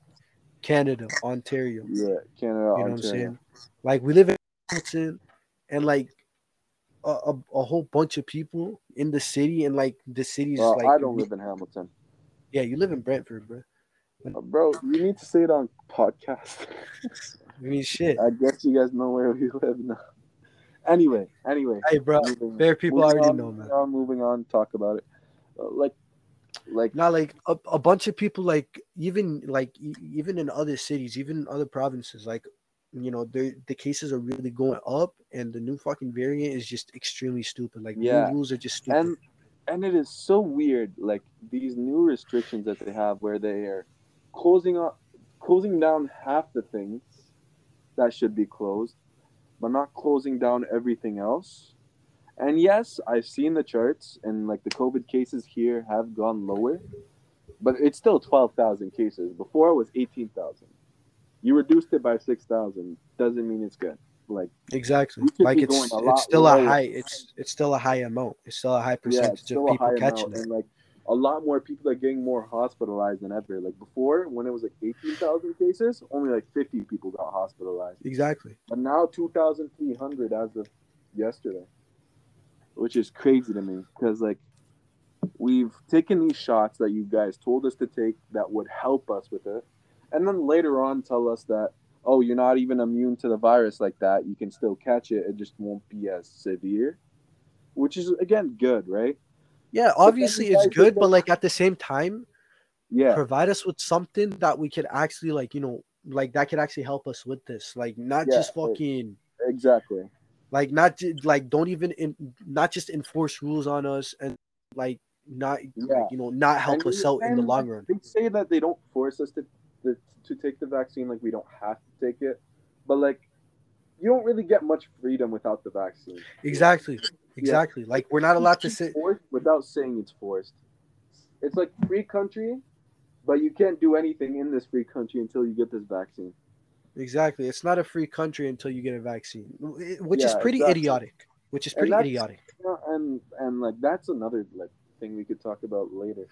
Speaker 2: Canada, Ontario.
Speaker 1: Yeah, Canada, you
Speaker 2: know what I'm saying? Like we live in Hamilton, and like a, a, a whole bunch of people in the city, and like the city's like
Speaker 1: I don't live in Hamilton,
Speaker 2: Yeah, you live in Brantford, bro.
Speaker 1: Uh, bro. You need to say it on podcast.
Speaker 2: I mean, shit.
Speaker 1: I guess you guys know where we live now. Anyway, anyway.
Speaker 2: Hey, bro. Fair people
Speaker 1: moving
Speaker 2: already
Speaker 1: on,
Speaker 2: know, man.
Speaker 1: On, moving on, talk about it. Uh, like, like
Speaker 2: Not like a, a bunch of people, like even like e- even in other cities, even in other provinces, like you know, the the cases are really going up, and the new fucking variant is just extremely stupid. Like
Speaker 1: Yeah.
Speaker 2: new rules are just stupid.
Speaker 1: and and it is so weird like these new restrictions that they have where they are closing up closing down half the things that should be closed but not closing down everything else and yes i've seen the charts and like the covid cases here have gone lower but it's still 12,000 cases before it was 18,000 you reduced it by 6,000 doesn't mean it's good like
Speaker 2: exactly. Like it's
Speaker 1: going a lot
Speaker 2: it's still a high. It's it's still a high amount. It's still a high percentage
Speaker 1: still
Speaker 2: of people catching it.
Speaker 1: and like a lot more people are getting more hospitalized than ever. Like before, when it was like eighteen thousand cases, only like fifty people got hospitalized,
Speaker 2: Exactly.
Speaker 1: but now two thousand three hundred as of yesterday, which is crazy to me because like we've taken these shots that you guys told us to take that would help us with it, and then later on tell us that oh you're not even immune to the virus like that, you can still catch it, it just won't be as severe, which is again good, right?
Speaker 2: Yeah, obviously it's good, but like at the same time,
Speaker 1: Yeah.
Speaker 2: provide us with something that we could actually like, you know, like that could actually help us with this. Like not
Speaker 1: Yeah,
Speaker 2: just fucking
Speaker 1: Exactly.
Speaker 2: like not like don't even in, not just enforce rules on us and like not
Speaker 1: Yeah.
Speaker 2: like, you know not help
Speaker 1: And
Speaker 2: us out in the long run.
Speaker 1: They say that they don't force us to, to to take the vaccine, like we don't have to take it, but like you don't really get much freedom without the vaccine.
Speaker 2: Exactly. Exactly. Like we're not allowed to sit
Speaker 1: without saying it's forced. It's like free country, but you can't do anything in this free country until you get this vaccine.
Speaker 2: exactly. It's not a free country until you get a vaccine, wh- which is pretty
Speaker 1: exactly.
Speaker 2: idiotic. Which is pretty
Speaker 1: that's-
Speaker 2: idiotic.
Speaker 1: Yeah, and and like that's another like thing we could talk about later.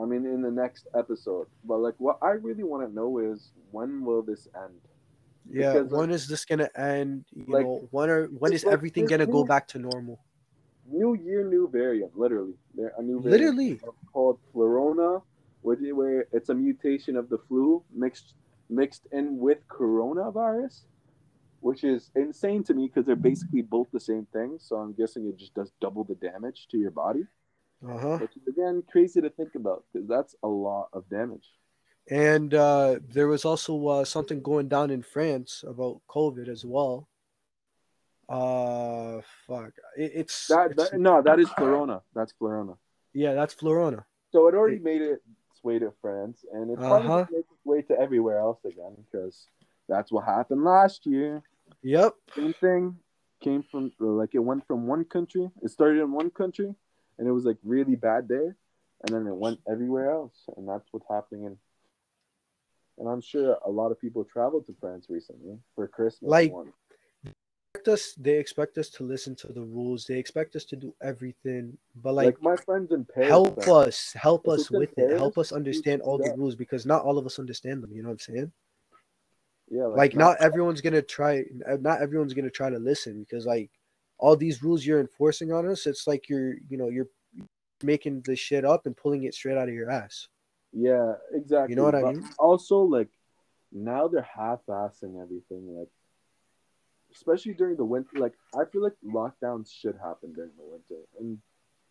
Speaker 1: I mean, in the next episode. But like, what I really want to know is when will this end?
Speaker 2: Yeah.
Speaker 1: Because,
Speaker 2: when is this gonna end? You
Speaker 1: like,
Speaker 2: know, when are when is
Speaker 1: like
Speaker 2: everything gonna go back to normal?
Speaker 1: New year, new variant. Literally, there a new variant
Speaker 2: Literally.
Speaker 1: called Florona, where it's a mutation of the flu mixed mixed in with coronavirus, which is insane to me because they're basically both the same thing. So I'm guessing it just does double the damage to your body,
Speaker 2: Uh-huh.
Speaker 1: which is again crazy to think about because that's a lot of damage.
Speaker 2: And uh, there was also uh, something going down in France about COVID as well. Uh, fuck. It, it's,
Speaker 1: That,
Speaker 2: it's-
Speaker 1: that no, that is Florona. That's Florona.
Speaker 2: yeah, that's Florona.
Speaker 1: So it already made it its way to France, and it's probably
Speaker 2: Uh-huh.
Speaker 1: gonna its way to everywhere else again because that's what happened last year.
Speaker 2: Yep.
Speaker 1: Same thing came from like it went from one country. It started in one country, and it was like really bad there, and then it went everywhere else, and that's what's happening in. And I'm sure a lot of people traveled to France recently for Christmas.
Speaker 2: Like,
Speaker 1: one.
Speaker 2: Expect us, they expect us to listen to the rules. They expect us to do everything, but
Speaker 1: like,
Speaker 2: like,
Speaker 1: my friends in Paris.
Speaker 2: help us, help us with it. Help us understand all the rules because not all of us understand them. You know what I'm saying?
Speaker 1: Yeah,
Speaker 2: like not everyone's gonna try not everyone's gonna try to listen because like all these rules you're enforcing on us it's like you're you know you're making the shit up and pulling it straight out of your ass.
Speaker 1: Yeah, exactly.
Speaker 2: You know what I mean?
Speaker 1: Also, like now they're half-assing everything. Like, especially during the winter. Like, I feel like lockdowns should happen during the winter. And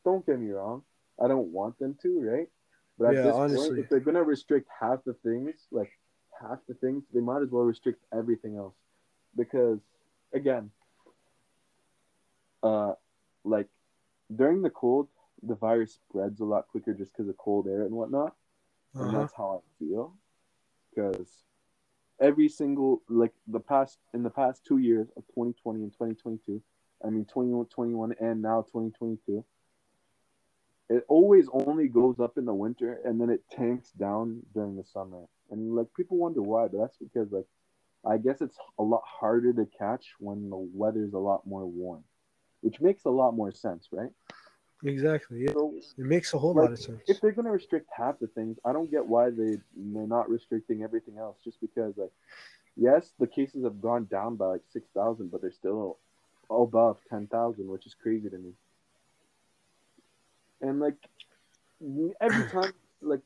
Speaker 1: don't get me wrong, I don't want them to, right? But at
Speaker 2: Yeah,
Speaker 1: this point,
Speaker 2: honestly.
Speaker 1: if they're gonna restrict half the things, like half the things, they might as well restrict everything else. Because again, uh, like during the cold, the virus spreads a lot quicker just because of cold air and whatnot and
Speaker 2: Uh-huh.
Speaker 1: that's how I feel. Because every single like the past in the past two years of 2020 and 2022, I mean 2021 and now 2022, it always only goes up in the winter and then it tanks down during the summer. And like people wonder why, but that's because like I guess it's a lot harder to catch when the weather's a lot more warm, which makes a lot more sense, right?
Speaker 2: Exactly. Yeah.
Speaker 1: So
Speaker 2: It makes a whole
Speaker 1: Like,
Speaker 2: lot of sense.
Speaker 1: if they're gonna restrict half the things, I don't get why they they're not restricting everything else. Just because, like, yes, the cases have gone down by like six thousand, but they're still above ten thousand, which is crazy to me. And like every time, like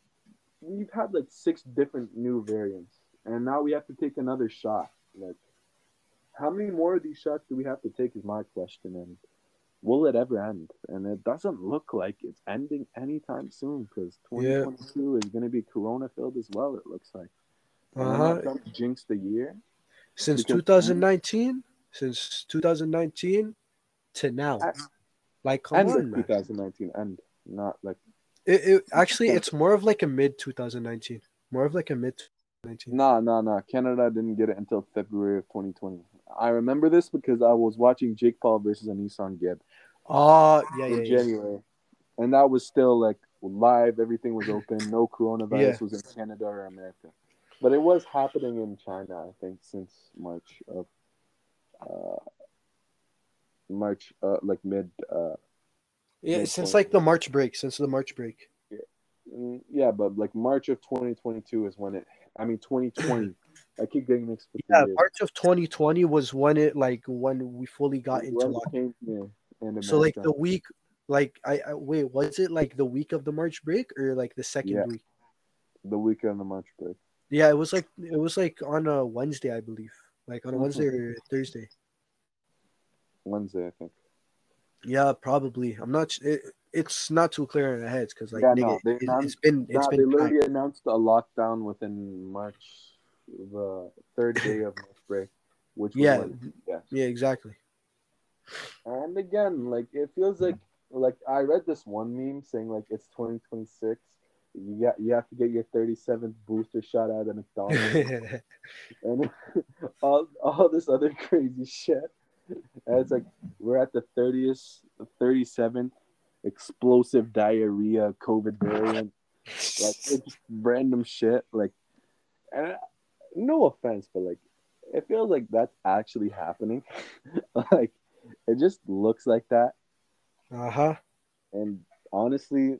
Speaker 1: we've had like six different new variants, and now we have to take another shot. Like, how many more of these shots do we have to take? Is my question, and will it ever end? And it doesn't look like it's ending anytime soon because
Speaker 2: Yeah.
Speaker 1: 2022 is going to be Corona filled as well. It looks like.
Speaker 2: Uh-huh.
Speaker 1: not trying to jinx the year.
Speaker 2: Since 2019, since 2019 to now.
Speaker 1: I-
Speaker 2: Like, come
Speaker 1: End
Speaker 2: on,
Speaker 1: of
Speaker 2: man.
Speaker 1: 2019, end not like
Speaker 2: It, it actually it's more of like a mid 2019. More of like a mid 2019.
Speaker 1: nah, nah, nah. Canada didn't get it until February of 2020. I remember this because I was watching Jake Paul versus AnEsonGib
Speaker 2: Oh, yeah, yeah,
Speaker 1: in
Speaker 2: yeah.
Speaker 1: January, and that was still like live. Everything was open. No coronavirus
Speaker 2: Yeah.
Speaker 1: was in Canada or America, but it was happening in China. I think since March of, uh, March, uh, like mid, uh,
Speaker 2: Yeah, since like the March break, since the March break.
Speaker 1: mm, yeah, but like March of 2022 is when it. I mean 2020. I keep getting mixed
Speaker 2: Yeah. March of 2020 was when it like when we fully got into lockdown.
Speaker 1: In
Speaker 2: So like the week, like I, I wait, was it like the week of the March break or like the second
Speaker 1: Yeah.
Speaker 2: week?
Speaker 1: the week of the March break.
Speaker 2: Yeah, it was like it was like on a Wednesday, I believe, like on a. Wednesday mm-hmm. or Thursday.
Speaker 1: Wednesday, I think.
Speaker 2: Yeah, probably. I'm not. It, it's not too clear in our heads because like
Speaker 1: Yeah,
Speaker 2: nigga,
Speaker 1: no, they
Speaker 2: it,
Speaker 1: announced-
Speaker 2: has been it's
Speaker 1: they
Speaker 2: been time.
Speaker 1: literally announced a lockdown within March, the third day of March break, which was
Speaker 2: yeah,
Speaker 1: yes.
Speaker 2: yeah, exactly.
Speaker 1: And again, like it feels like like I read this one meme saying like it's 2026. You got you have to get your 37th booster shot at a McDonald's and all all this other crazy shit. And it's like we're at the 30th, 37th explosive diarrhea COVID variant. Like it's random shit. Like, and no offense, but like it feels like that's actually happening. like it just looks like that.
Speaker 2: uh huh.
Speaker 1: And honestly,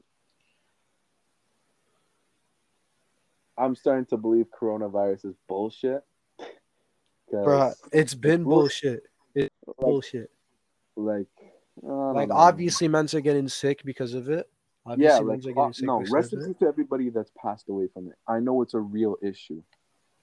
Speaker 1: I'm starting to believe coronavirus is bullshit.
Speaker 2: Bruh, it's been bullshit. It's
Speaker 1: like,
Speaker 2: bullshit.
Speaker 1: like,
Speaker 2: Like
Speaker 1: know.
Speaker 2: obviously, men's are getting sick because of it.
Speaker 1: yeah, like uh,
Speaker 2: getting sick
Speaker 1: no. Rest in peace to everybody that's passed away from it. I know it's a real issue.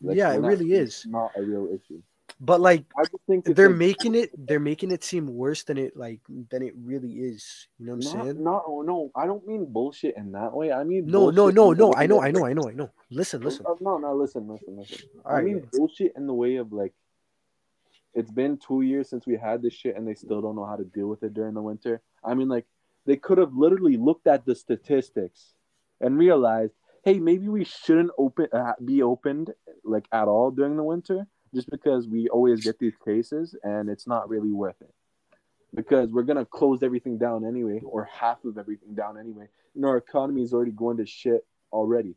Speaker 1: Like,
Speaker 2: Yeah, it really is.
Speaker 1: Not a real issue.
Speaker 2: But like
Speaker 1: I think
Speaker 2: they're
Speaker 1: like,
Speaker 2: making it, they're making it seem worse than it like than it really is. You know what I'm
Speaker 1: not,
Speaker 2: saying?
Speaker 1: not, oh, no, I don't mean bullshit in that way. I mean
Speaker 2: No, no, no, no. I know, I know, I know, I know. Listen, listen.
Speaker 1: No, no, listen, listen, listen.
Speaker 2: All
Speaker 1: I
Speaker 2: right,
Speaker 1: mean bullshit in the way of like, it's been two years since we had this shit, and they still don't know how to deal with it during the winter. I mean, like, they could have literally looked at the statistics and realized, hey, maybe we shouldn't open uh, be opened like at all during the winter, just because we always get these cases, and it's not really worth it. Because we're gonna close everything down anyway, or half of everything down anyway. And our economy is already going to shit already.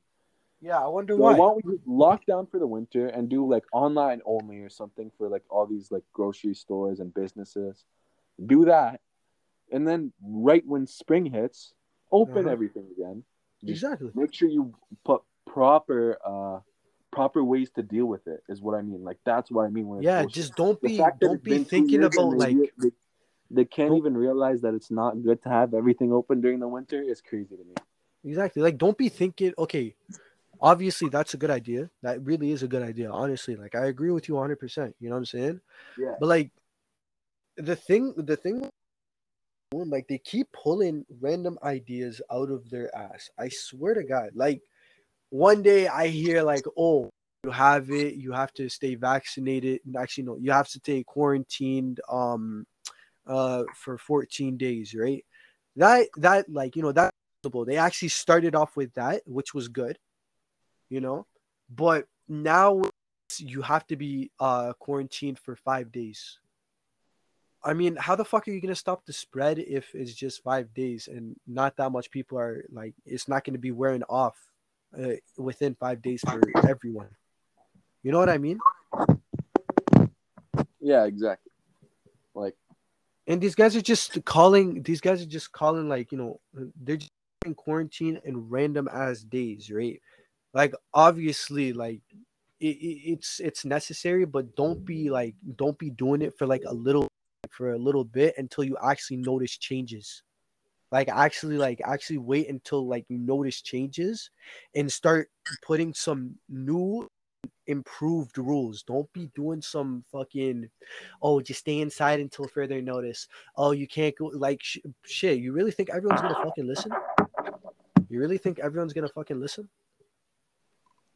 Speaker 2: Yeah, I wonder
Speaker 1: So
Speaker 2: why.
Speaker 1: why don't we lock down for the winter and do like online only or something for like all these like grocery stores and businesses? Do that, and then right when spring hits, open
Speaker 2: Uh-huh.
Speaker 1: everything again.
Speaker 2: Exactly.
Speaker 1: make sure you put proper uh proper ways to deal with it. Is what I mean. Like that's what I mean. When
Speaker 2: Yeah, just don't be don't be thinking about like
Speaker 1: they- they can't even realize that it's not good to have everything open during the winter is crazy to me.
Speaker 2: Exactly. Like, don't be thinking, okay, obviously that's a good idea. That really is a good idea. Honestly, like I agree with you 100. percent You know what I'm saying?
Speaker 1: Yeah.
Speaker 2: But like, the thing, the thing, like they keep pulling random ideas out of their ass. I swear to God. Like, one day I hear like, oh, you have it. You have to stay vaccinated. Actually, no, you have to stay quarantined. Um, uh, for 14 days, right? That that like you know that they actually started off with that, which was good, you know, but now you have to be uh quarantined for five days. I mean, how the fuck are you gonna stop the spread if it's just five days and not that much people are like it's not gonna be wearing off uh, within five days for everyone. You know what I mean?
Speaker 1: Yeah, exactly. Like
Speaker 2: And these guys are just calling. These guys are just calling like you know they're just in quarantine and random ass days, right? Like obviously, like it, it, it's it's necessary, but don't be like don't be doing it for like a little for a little bit until you actually notice changes. Like actually, like actually wait until like you notice changes and start putting some new improved rules. Don't be doing some fucking oh just stay inside until further notice. Oh, you can't go like sh- shit. You really think everyone's gonna fucking listen? You really think everyone's gonna fucking listen?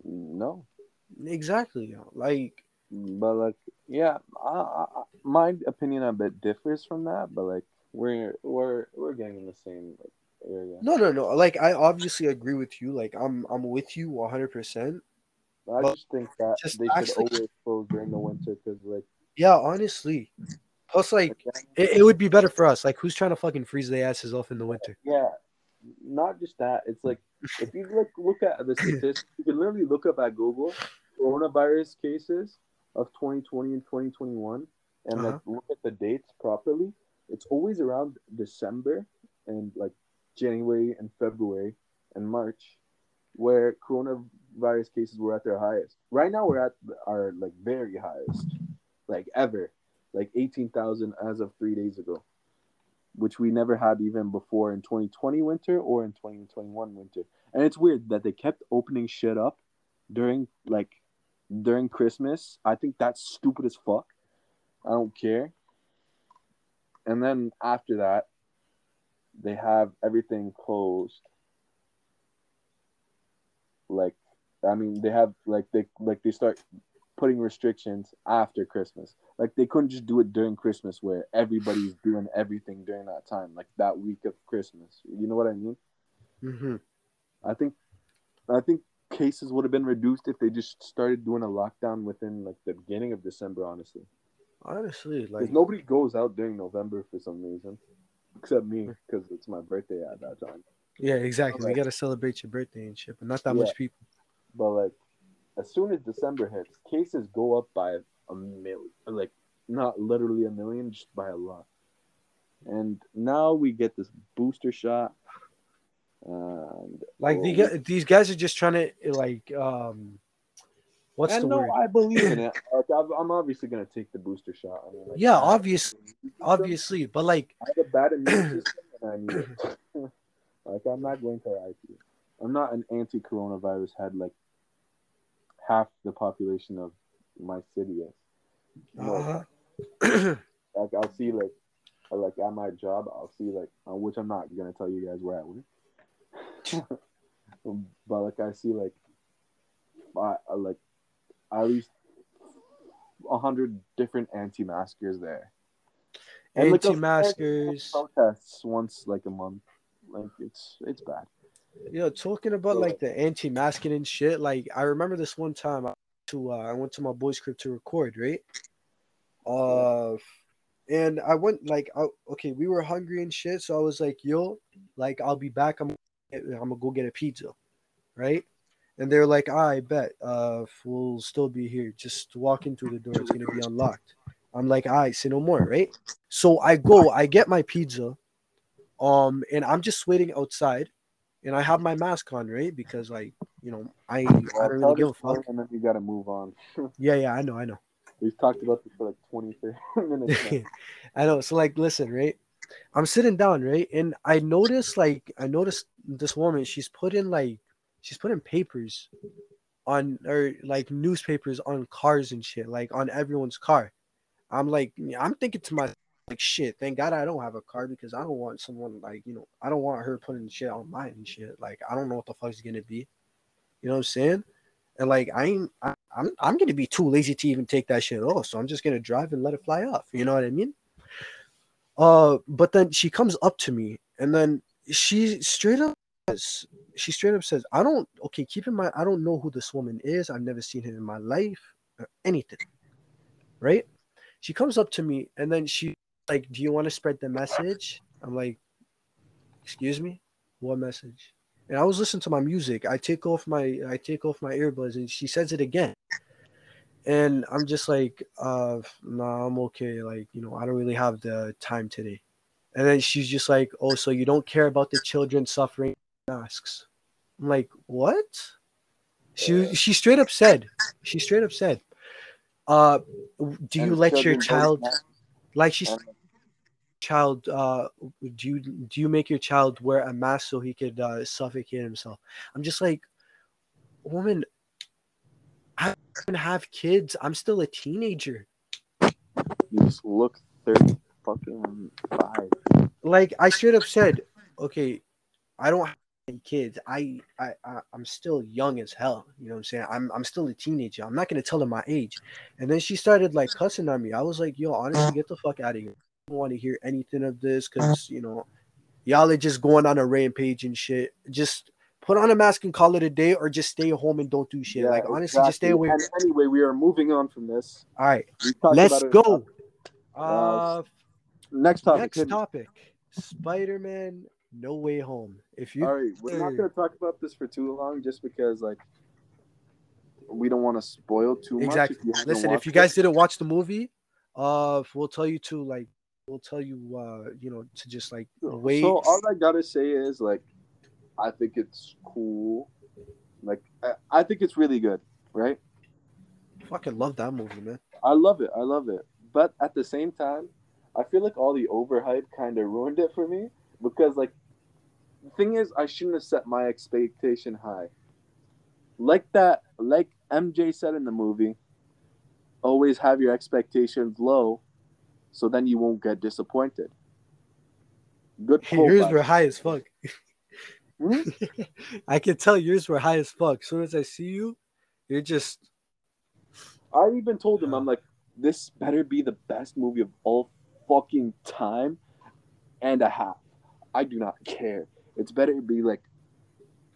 Speaker 1: no,
Speaker 2: Exactly. Like
Speaker 1: but like yeah, I, I, my opinion a bit differs from that, but like we're we're we're getting in the same area.
Speaker 2: no, no, no. Like I obviously agree with you. Like I'm I'm with you 100. percent
Speaker 1: I just think that
Speaker 2: just
Speaker 1: they should
Speaker 2: actually-
Speaker 1: always close during the winter because like,
Speaker 2: Yeah, honestly. Plus, like it, it would be better for us. Like who's trying to fucking freeze their asses off in the winter?
Speaker 1: yeah, not just that. It's like if you look look at the statistics, you can literally look up at Google coronavirus cases of 2020 and 2021, and like uh-huh. look at the dates properly. It's always around December and like January and February and March, where coronavirus cases were at their highest. Right now, we're at our like very highest, like ever, like 18,000 as of three days ago which we never had even before in 2020 winter or in 2021 winter. And it's weird that they kept opening shit up during like during Christmas. I think that's stupid as fuck. I don't care. And then after that, they have everything closed. Like I mean, they have like they like they start putting restrictions after Christmas. Like they couldn't just do it during Christmas where everybody's doing everything during that time, like that week of Christmas. You know what I mean?
Speaker 2: Mm-hmm.
Speaker 1: I think I think cases would have been reduced if they just started doing a lockdown within like the beginning of December, honestly.
Speaker 2: Honestly, like
Speaker 1: nobody goes out during November for some reason. Except me, because it's my birthday at that time.
Speaker 2: yeah, exactly.
Speaker 1: Like-
Speaker 2: We gotta celebrate your birthday and shit, but not that
Speaker 1: Yeah.
Speaker 2: much people.
Speaker 1: But like as soon as December hits, cases go up by a million like not literally a million, just by a lot. And now we get this booster shot. And
Speaker 2: Like the,
Speaker 1: oh,
Speaker 2: these guys are just trying to like um, what's
Speaker 1: and
Speaker 2: the
Speaker 1: no,
Speaker 2: word?
Speaker 1: I believe in it. Like, I'm obviously gonna take the booster shot. I mean, like,
Speaker 2: Yeah,
Speaker 1: I have
Speaker 2: obvious-
Speaker 1: an immune system.
Speaker 2: Obviously, but like
Speaker 1: I have a bad immune system, and I need it. like I'm not going to lie to you. I'm not an anti-coronavirus head like half the population of my city is. No,
Speaker 2: uh-huh.
Speaker 1: like I'll see like like at my job, I'll see like uh, which I'm not gonna tell you guys where I work. but like I see like I, I like at least a hundred different anti-maskers there. And, like, a-
Speaker 2: anti-maskers.
Speaker 1: protests once like a month. Like it's it's bad.
Speaker 2: Yo, talking about like the anti-masking and shit. Like I remember this one time I to uh, I went to my boy's crib to record, right? Uh, and I went like, I, okay, we were hungry and shit, so I was like, yo, like I'll be back. I'm I'm gonna go get a pizza, right? And they're like, I bet, uh, we'll still be here. Just walk in through the door. It's gonna be unlocked. I'm like, I say no more, right? So I go, I get my pizza, um, and I'm just waiting outside, and I have my mask on, right? Because like, you know, I I don't really give a fuck.
Speaker 1: And then you gotta move on.
Speaker 2: Yeah, yeah, I know, I know.
Speaker 1: We've talked about this for like 20, 30 minutes.
Speaker 2: I know. So like, listen, right? I'm sitting down, right, and I noticed like I noticed this woman. She's putting like she's putting papers on or like newspapers on cars and shit, like on everyone's car. I'm like, I'm thinking to myself, like, shit. Thank God I don't have a car because I don't want someone like you know I don't want her putting shit on mine and shit. Like I don't know what the fuck's gonna be. You know what I'm saying? And like I ain't, I, I'm I'm gonna be too lazy to even take that shit off. So I'm just gonna drive and let it fly off. You know what I mean? Uh, but then she comes up to me and then she straight up says, she straight up says, I don't okay, keep in mind, I don't know who this woman is. I've never seen her in my life or anything. Right? She comes up to me and then she like, Do you want to spread the message? I'm like, excuse me? What message? And I was listening to my music. I take off my I take off my earbuds and she says it again. And I'm just like, uh nah, I'm okay. Like, you know, I don't really have the time today. And then she's just like, Oh, so you don't care about the children suffering masks. I'm like, what? She she straight up said, she straight up said, uh do you
Speaker 1: And
Speaker 2: let your child like she's child uh do you do you make your child wear a mask so he could uh suffocate himself i'm just like woman i don't have kids i'm still a teenager
Speaker 1: You just look 30 fucking five.
Speaker 2: like i straight up said okay i don't kids I, I i i'm still young as hell you know what i'm saying? I'm, I'm still a teenager i'm not gonna tell her my age. And then she started like cussing on me. I was like yo honestly get the fuck out of here. I don't want to hear anything of this because you know y'all are just going on a rampage and shit. Just put on a mask and call it a day or just stay home and don't do shit.
Speaker 1: Yeah,
Speaker 2: like honestly just stay
Speaker 1: exactly.
Speaker 2: away
Speaker 1: And anyway, we are moving on from this.
Speaker 2: all right let's go.
Speaker 1: Uh,
Speaker 2: uh
Speaker 1: Next topic.
Speaker 2: next topic spider-man no way home if you
Speaker 1: All right, we're not gonna talk about this for too long, just because like we don't want to spoil too much.
Speaker 2: Exactly.
Speaker 1: If you
Speaker 2: Listen, if you
Speaker 1: it.
Speaker 2: guys didn't watch the movie, uh, we'll tell you to like, we'll tell you, uh, you know, to just like wait.
Speaker 1: So all I gotta say is like, I think it's cool. Like I, I think it's really good, right?
Speaker 2: Fucking love that movie, man.
Speaker 1: I love it. I love it. But at the same time, I feel like all the overhype kind of ruined it for me because like the thing is I shouldn't have set my expectation high. Like that like MJ said in the movie, always have your expectations low so then you won't get disappointed. Good
Speaker 2: yours were high as fuck.
Speaker 1: Hmm?
Speaker 2: I can tell yours were high as fuck. As soon as I see you, you're just
Speaker 1: I even told him, I'm like, this better be the best movie of all fucking time and a half. I do not care. It's better to be like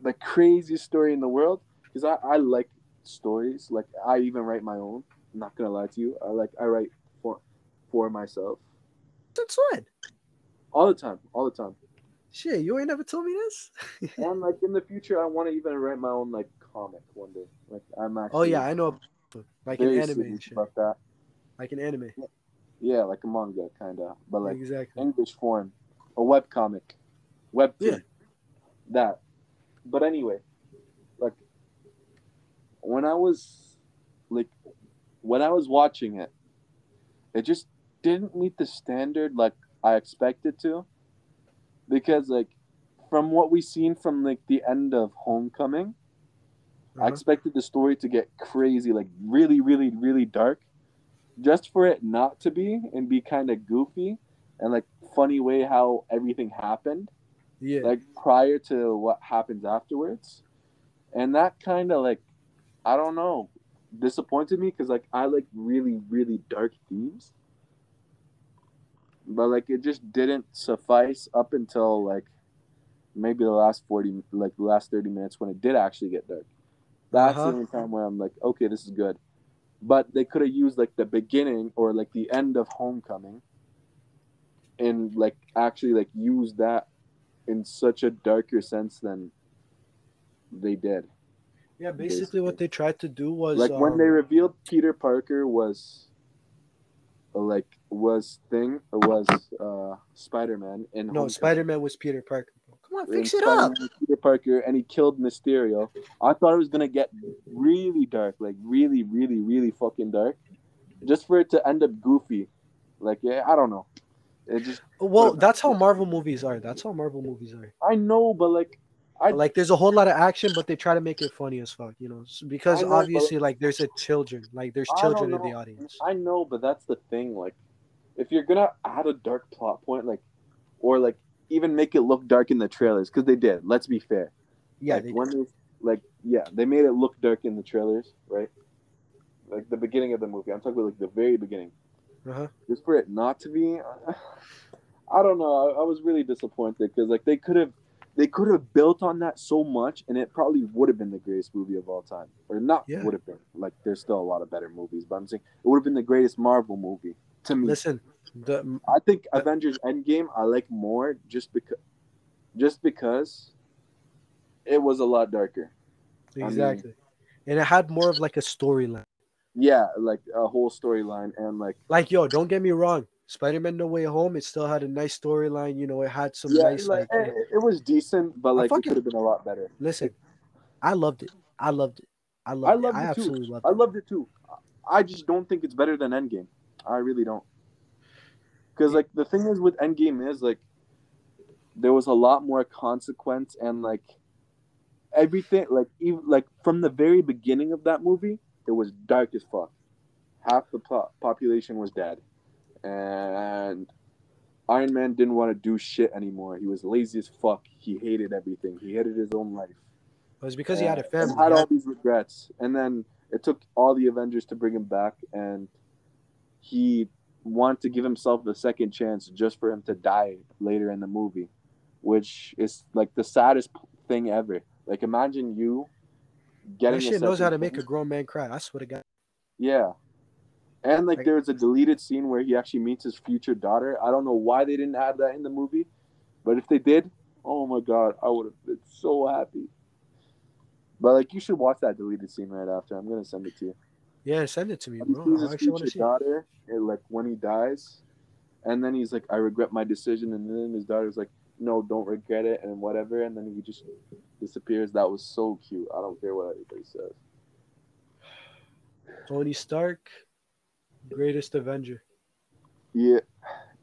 Speaker 1: the craziest story in the world because I, I like stories. Like I even write my own. I'm not gonna lie to you. I like I write for for myself
Speaker 2: that's what.
Speaker 1: all the time, all the time.
Speaker 2: Shit, you ain't never told me this.
Speaker 1: And like in the future, I want to even write my own like comic one day. Like I'm actually.
Speaker 2: oh yeah, I know. Like an anime and
Speaker 1: serious
Speaker 2: shit.
Speaker 1: about that.
Speaker 2: Like an anime.
Speaker 1: Yeah, like a manga kind of, but like
Speaker 2: exactly.
Speaker 1: English form, a web comic, web
Speaker 2: Yeah.
Speaker 1: That. But anyway, like when I was like when I was watching it, it just didn't meet the standard like I expected to, because like from what we seen from like the end of Homecoming, I
Speaker 2: Uh-huh.
Speaker 1: expected the story to get crazy, like really, really, really dark, just for it not to be and be kind of goofy and like funny way how everything happened,
Speaker 2: Yeah.
Speaker 1: like prior to what happens afterwards, and that kind of like, I don't know, disappointed me because like I like really, really dark themes, but like it just didn't suffice up until like maybe the last 40 like the last 30 minutes when it did actually get dark that's
Speaker 2: Uh-huh.
Speaker 1: the only time where i'm like okay this is good but they could have used like the beginning or like the end of homecoming and like actually like use that in such a darker sense than they did
Speaker 2: yeah. Basically, what they tried to do was
Speaker 1: like when they
Speaker 2: um,
Speaker 1: revealed peter parker was uh, like was thing was uh spider-man and
Speaker 2: no
Speaker 1: Homecoming.
Speaker 2: Spider Man was Peter Parker. Come on, fix it
Speaker 1: Spider-Man
Speaker 2: up.
Speaker 1: Peter Parker, and he killed Mysterio. I thought it was gonna get really dark, like really, really, really fucking dark. just for it to end up goofy. Like yeah, I don't know. It just
Speaker 2: Well, that's how Marvel movies are. That's how Marvel movies are.
Speaker 1: I know, but like I
Speaker 2: Like there's a whole lot of action, but they try to make it funny as fuck, you know, because
Speaker 1: know,
Speaker 2: obviously like there's a children, like there's children in the audience.
Speaker 1: I know, but that's the thing. Like, if you're gonna add a dark plot point, like, or like even make it look dark in the trailers, because they did. Let's be fair.
Speaker 2: Yeah,
Speaker 1: like,
Speaker 2: they
Speaker 1: when they, like, yeah, they made it look dark in the trailers, right? Like the beginning of the movie. I'm talking about like the very beginning.
Speaker 2: Uh-huh.
Speaker 1: Just for it not to be, I don't know. I, I was really disappointed because like they could have, they could have built on that so much, and it probably would have been the greatest movie of all time, or not
Speaker 2: Yeah.
Speaker 1: would have been. Like there's still a lot of better movies, but I'm saying it would have been the greatest Marvel movie to me.
Speaker 2: Listen, the
Speaker 1: I think Avengers Endgame I like more just because, just because, it was a lot darker. mean-
Speaker 2: exactly, and it had more of like a storyline.
Speaker 1: Yeah, like a whole storyline and like
Speaker 2: Like yo, don't get me wrong, Spider-Man: No Way Home, it still had a nice storyline. You know, it had some
Speaker 1: yeah,
Speaker 2: nice
Speaker 1: like,
Speaker 2: like.
Speaker 1: Eh, it, it was decent, but like it could have been a lot better.
Speaker 2: Listen, I loved it. I loved it. I loved,
Speaker 1: I
Speaker 2: it.
Speaker 1: loved
Speaker 2: I
Speaker 1: it too.
Speaker 2: absolutely loved
Speaker 1: I loved it too. I just don't think it's better than Endgame. I really don't. Because like the thing is with Endgame is like there was a lot more consequence and like everything like even like from the very beginning of that movie it was dark as fuck. Half the po- population was dead, and Iron Man didn't want to do shit anymore. He was lazy as fuck. He hated everything. He hated his own life.
Speaker 2: It was because he had a
Speaker 1: and
Speaker 2: family.
Speaker 1: Had all these regrets, and then it took all the Avengers to bring him back, and he wanted to give himself a second chance just for him to die later in the movie, which is like the saddest thing ever. Like imagine you getting
Speaker 2: that shit knows how to make a grown man cry. I swear to God.
Speaker 1: Yeah. And like
Speaker 2: Like-
Speaker 1: there was a deleted scene where he actually meets his future daughter. I don't know why they didn't add that in the movie, but if they did, oh my god, I would have been so happy. But like you should watch that deleted scene right after. I'm gonna send it to you.
Speaker 2: Yeah, send it to me, bro. I
Speaker 1: his
Speaker 2: actually want to
Speaker 1: future
Speaker 2: see.
Speaker 1: daughter, like when he dies, and then he's like, "I regret my decision," and then his daughter's like, "No, don't regret it," and whatever, and then he just disappears. That was so cute. I don't care what anybody says.
Speaker 2: Tony Stark, greatest Avenger,
Speaker 1: Yeah,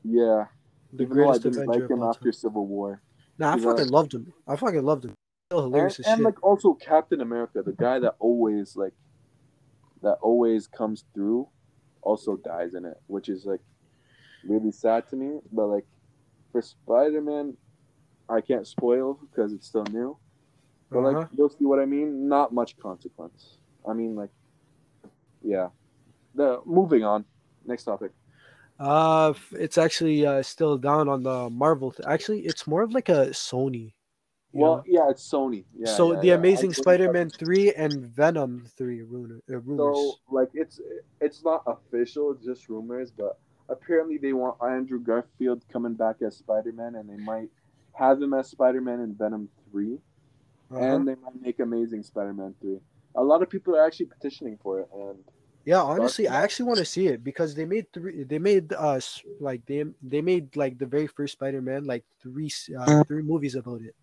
Speaker 1: yeah.
Speaker 2: the
Speaker 1: Even though I
Speaker 2: greatest
Speaker 1: didn't
Speaker 2: Avenger
Speaker 1: like him after. Civil War.
Speaker 2: Nah, I fucking loved him. I fucking loved him. Still hilarious
Speaker 1: and, and, like also Captain America, the guy that always like that always comes through, also dies in it, which is like really sad to me. But like for Spider Man, I can't spoil because it's still new. But
Speaker 2: Uh-huh.
Speaker 1: like you'll see what I mean. Not much consequence. I mean like, yeah. The moving on. Next topic.
Speaker 2: Uh, it's actually uh, still down on the Marvel. Th- actually, it's more of like a Sony.
Speaker 1: Well,
Speaker 2: know?
Speaker 1: yeah, it's Sony. Yeah,
Speaker 2: so
Speaker 1: yeah,
Speaker 2: the
Speaker 1: yeah.
Speaker 2: Amazing
Speaker 1: I-
Speaker 2: Spider-Man three and Venom three rumor, uh, rumors.
Speaker 1: So like it's it's not official, just rumors, but apparently they want Andrew Garfield coming back as Spider Man, and they might have him as Spider Man in Venom 3
Speaker 2: Uh-huh.
Speaker 1: and they might make Amazing Spider Man three. A lot of people are actually petitioning for it, and
Speaker 2: yeah, honestly, I actually want to see it because they made three. They made us like they they made like the very first Spider-Man like three uh, three movies about it,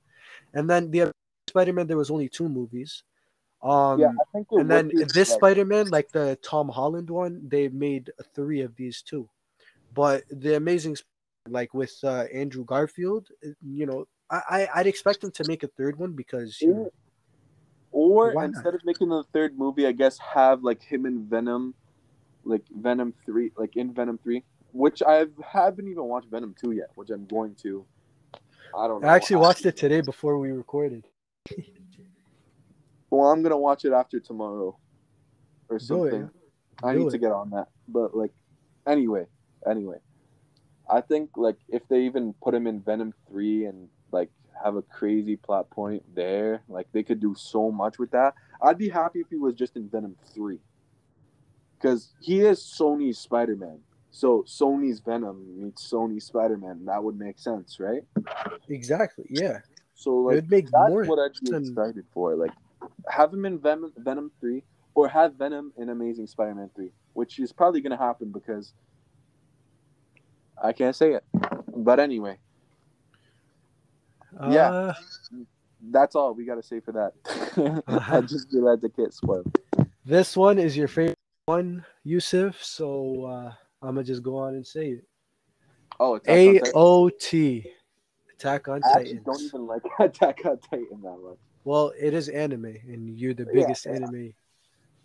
Speaker 2: and then the other Spider-Man there was only two movies. Um,
Speaker 1: yeah, I think.
Speaker 2: and then this
Speaker 1: like,
Speaker 2: Spider-Man, like the Tom Holland one, they made three of these too. But the Amazing, Sp- like with uh, Andrew Garfield, uh, you know, I, I I'd expect them to make a third one because you know,
Speaker 1: Or instead of making the third movie, I guess have like him in Venom, like Venom three, like in Venom three, which I haven't even watched Venom two yet, which I'm going to. I don't know.
Speaker 2: I actually watched it today before we recorded.
Speaker 1: Well, I'm gonna watch it after tomorrow, or something. I
Speaker 2: Do
Speaker 1: need
Speaker 2: it.
Speaker 1: to get on that. But like, anyway, anyway, I think like if they even put him in Venom three and like have a crazy plot point there, like they could do so much with that. I'd be happy if he was just in Venom three, because he is Sony's Spider Man. So Sony's Venom meets Sony's Spider Man. That would make sense, right?
Speaker 2: Exactly. Yeah,
Speaker 1: So
Speaker 2: it
Speaker 1: like
Speaker 2: would make
Speaker 1: that's
Speaker 2: more.
Speaker 1: what I'd be
Speaker 2: than-
Speaker 1: excited for. Like, have him in Venom, Venom three, or have Venom in Amazing Spider-Man three, which is probably gonna happen because I can't say it. But anyway, yeah.
Speaker 2: Uh,
Speaker 1: that's all we gotta say for that. I just realized I can't spoil.
Speaker 2: this one is your favorite one, Yusuf. So uh, I'm gonna just go on and say it.
Speaker 1: Oh, Attack on Titan.
Speaker 2: AOT, Attack on
Speaker 1: I actually don't even like Attack on Titan that much.
Speaker 2: Well, it is anime, and you're the
Speaker 1: Yeah,
Speaker 2: biggest
Speaker 1: yeah.
Speaker 2: anime.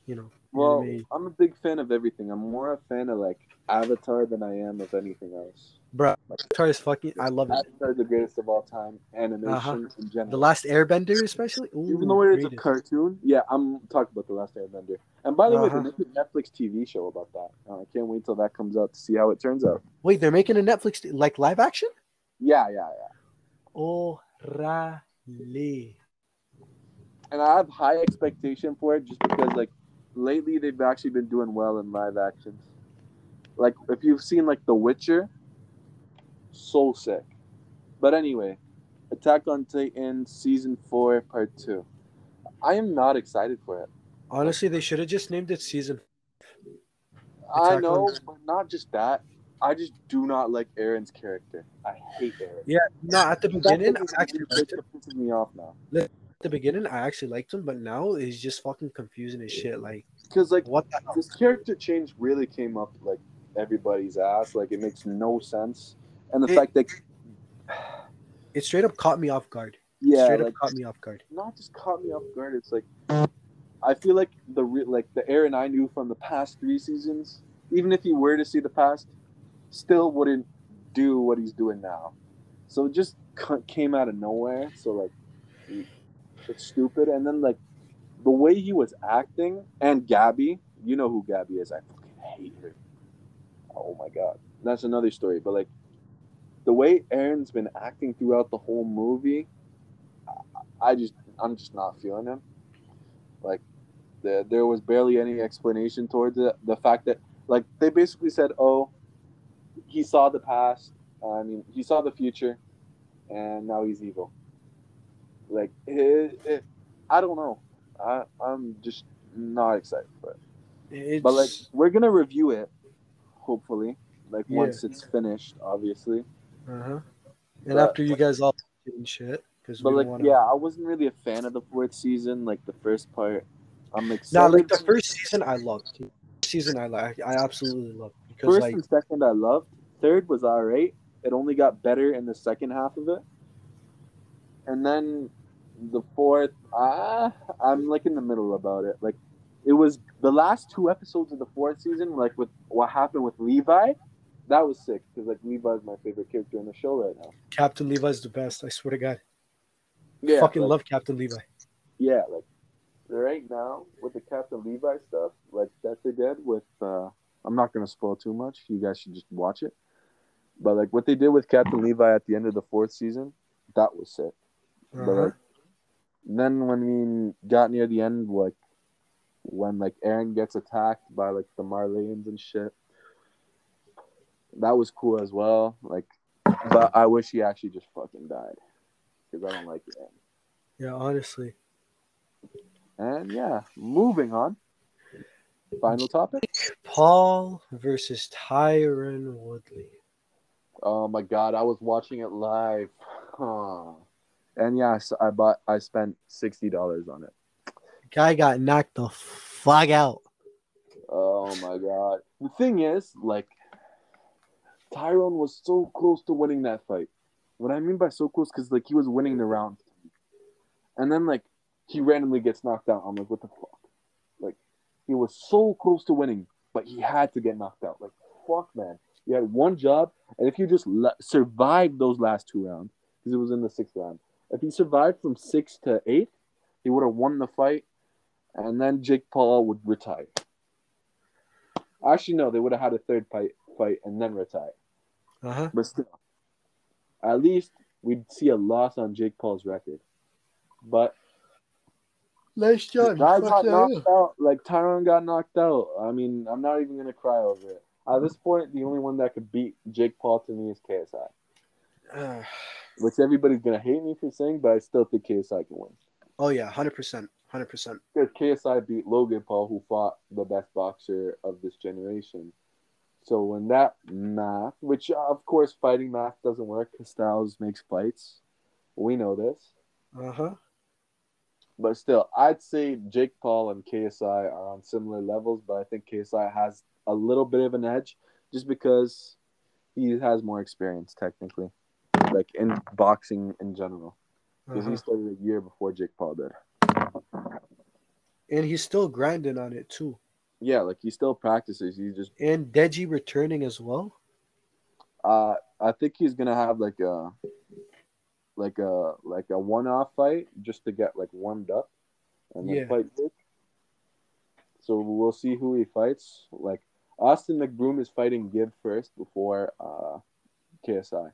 Speaker 2: You know,
Speaker 1: Well,
Speaker 2: anime.
Speaker 1: I'm a big fan of everything. I'm more a fan of like Avatar than I am of anything else.
Speaker 2: bro. Avatar is fucking. I love it.
Speaker 1: Avatar is the greatest of all time. Animation
Speaker 2: Uh-huh.
Speaker 1: in general.
Speaker 2: The Last Airbender, especially. Ooh,
Speaker 1: Even though it is a cartoon, yeah, I'm talking about the Last Airbender. And by the way,
Speaker 2: Uh-huh.
Speaker 1: they make a Netflix TV show about that. Uh, I can't wait till that comes out to see how it turns out.
Speaker 2: Wait, they're making a Netflix like live action.
Speaker 1: Yeah, yeah, yeah.
Speaker 2: Oh, Orale.
Speaker 1: And I have high expectation for it just because like lately they've actually been doing well in live actions. Like if you've seen like The Witcher, so sick. But anyway, Attack on Titan season four, part two. I am not excited for it.
Speaker 2: Honestly, they should have just named it season.
Speaker 1: I know, but not just that. I just do not like Eren's character. I hate Eren.
Speaker 2: Yeah, no, at the beginning, I actually liked him.
Speaker 1: pisses me off now.
Speaker 2: At the beginning, I actually liked him, but now he's just fucking confusing as shit. Like,
Speaker 1: Because like
Speaker 2: what the hell?
Speaker 1: this character change really came up like everybody's ass. Like it makes no sense. And the
Speaker 2: It-
Speaker 1: fact that
Speaker 2: It straight up caught me off guard.
Speaker 1: yeah,
Speaker 2: straight
Speaker 1: like
Speaker 2: up caught me off guard.
Speaker 1: not just caught me off guard. It's like I feel like the re- like the Eren I knew from the past three seasons, even if he were to see the past, still wouldn't do what he's doing now. So it just came out of nowhere. So like, it's stupid. And then like the way he was acting and Gabby, you know who Gabby is. I fucking hate her. Oh my god, that's another story. But like the way Eren's been acting throughout the whole movie, I just I'm just not feeling him. Like the, there was barely any explanation towards it. The fact that like they basically said, "Oh, he saw the past. Uh, I mean, he saw the future, and now he's evil." Like it, it, I don't know. I I'm just not excited for it.
Speaker 2: It's,
Speaker 1: But like we're gonna review it, hopefully. Like
Speaker 2: Yeah.
Speaker 1: once it's finished, obviously.
Speaker 2: uh-huh. And
Speaker 1: but-
Speaker 2: after you guys all and shit, because
Speaker 1: But like,
Speaker 2: wanna...
Speaker 1: yeah, I wasn't really a fan of the fourth season. Like the first part, I'm excited.
Speaker 2: Nah, like the first season, I loved. Season, I like, I absolutely loved because
Speaker 1: First
Speaker 2: like
Speaker 1: and second, I loved. Third was alright. It only got better in the second half of it. And then the fourth, ah, I'm like in the middle about it. Like, it was the last two episodes of the fourth season, like with what happened with Levi. That was sick because like Levi is my favorite character in the show right now.
Speaker 2: Captain Levi is the best. I swear to God,
Speaker 1: Yeah,
Speaker 2: fucking
Speaker 1: like,
Speaker 2: love Captain Levi.
Speaker 1: yeah, like right now with the Captain Levi stuff, like that they did with uh I'm not gonna spoil too much. You guys should just watch it. But like what they did with Captain Levi at the end of the fourth season, that was sick. But
Speaker 2: Uh-huh.
Speaker 1: like then when we got near the end, like when like Eren gets attacked by like the Marleyans and shit, that was cool as well. Like, but I wish he actually just fucking died because I don't like Eren.
Speaker 2: Yeah, honestly.
Speaker 1: And yeah, moving on. Final topic.
Speaker 2: Paul versus Tyron Woodley.
Speaker 1: Oh my god, I was watching it live. Huh. And yes, I bought. I spent sixty dollars on it.
Speaker 2: Guy got knocked the fuck out.
Speaker 1: Oh my god. The thing is, like, Tyron was so close to winning that fight. What I mean by so close, because like he was winning the round, and then like he randomly gets knocked out. I'm like, what the fuck? Like, he was so close to winning, but he had to get knocked out. Like, fuck, man. You had one job, and if you just le- survived those last two rounds, because it was in the sixth round, if he survived from six to eight, he would have won the fight, and then Jake Paul would retire. Actually, no, they would have had a third fight, fight and then retire.
Speaker 2: Uh huh.
Speaker 1: But still, at least we'd see a loss on Jake Paul's record. But
Speaker 2: Nice
Speaker 1: the
Speaker 2: job.
Speaker 1: guy got knocked out. Like Tyron got knocked out. I mean, I'm not even gonna cry over it. At this point, the only one that could beat Jake Paul to me is KSI,
Speaker 2: Uh,
Speaker 1: which everybody's gonna hate me for saying, but I still think KSI can win.
Speaker 2: oh yeah, hundred percent, hundred percent.
Speaker 1: Because KSI beat Logan Paul, who fought the best boxer of this generation. So when that math, which uh, of course fighting math doesn't work because Styles makes fights, we know this.
Speaker 2: Uh huh.
Speaker 1: But still, I'd say Jake Paul and KSI are on similar levels, but I think KSI has a little bit of an edge just because he has more experience technically, like in boxing in general. Because
Speaker 2: Uh-huh.
Speaker 1: he started a year before Jake Paul did.
Speaker 2: And he's still grinding on it too.
Speaker 1: Yeah, like he still practices. He just,
Speaker 2: And Deji returning as well.
Speaker 1: uh, I think he's gonna have like a, like a like a one-off fight just to get like warmed up, and then
Speaker 2: Yeah.
Speaker 1: fight. So we'll see who he fights. Like Austin McBroom is fighting Gib first before uh, KSI.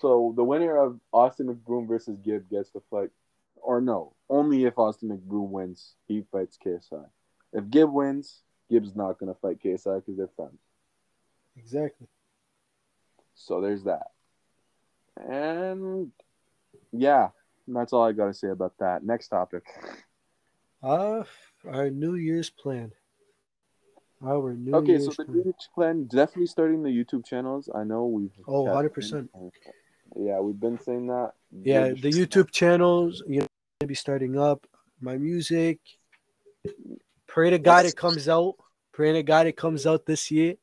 Speaker 1: So the winner of Austin McBroom versus Gib gets to fight, or no, only if Austin McBroom wins, he fights KSI. If Gib wins, Gib's not gonna fight KSI because they're friends.
Speaker 2: Exactly.
Speaker 1: So there's that. And yeah, that's all I gotta say about that. Next topic.
Speaker 2: Uh our New Year's plan. Our New
Speaker 1: Okay,
Speaker 2: Year's
Speaker 1: so the
Speaker 2: plan.
Speaker 1: Year's plan definitely starting the YouTube channels. I know we've
Speaker 2: Oh, 100%.
Speaker 1: Yeah, we've been saying that.
Speaker 2: Yeah, the YouTube channels, you know, gonna be starting up. My music. Pray to God it comes out. Pray to God it comes out this year,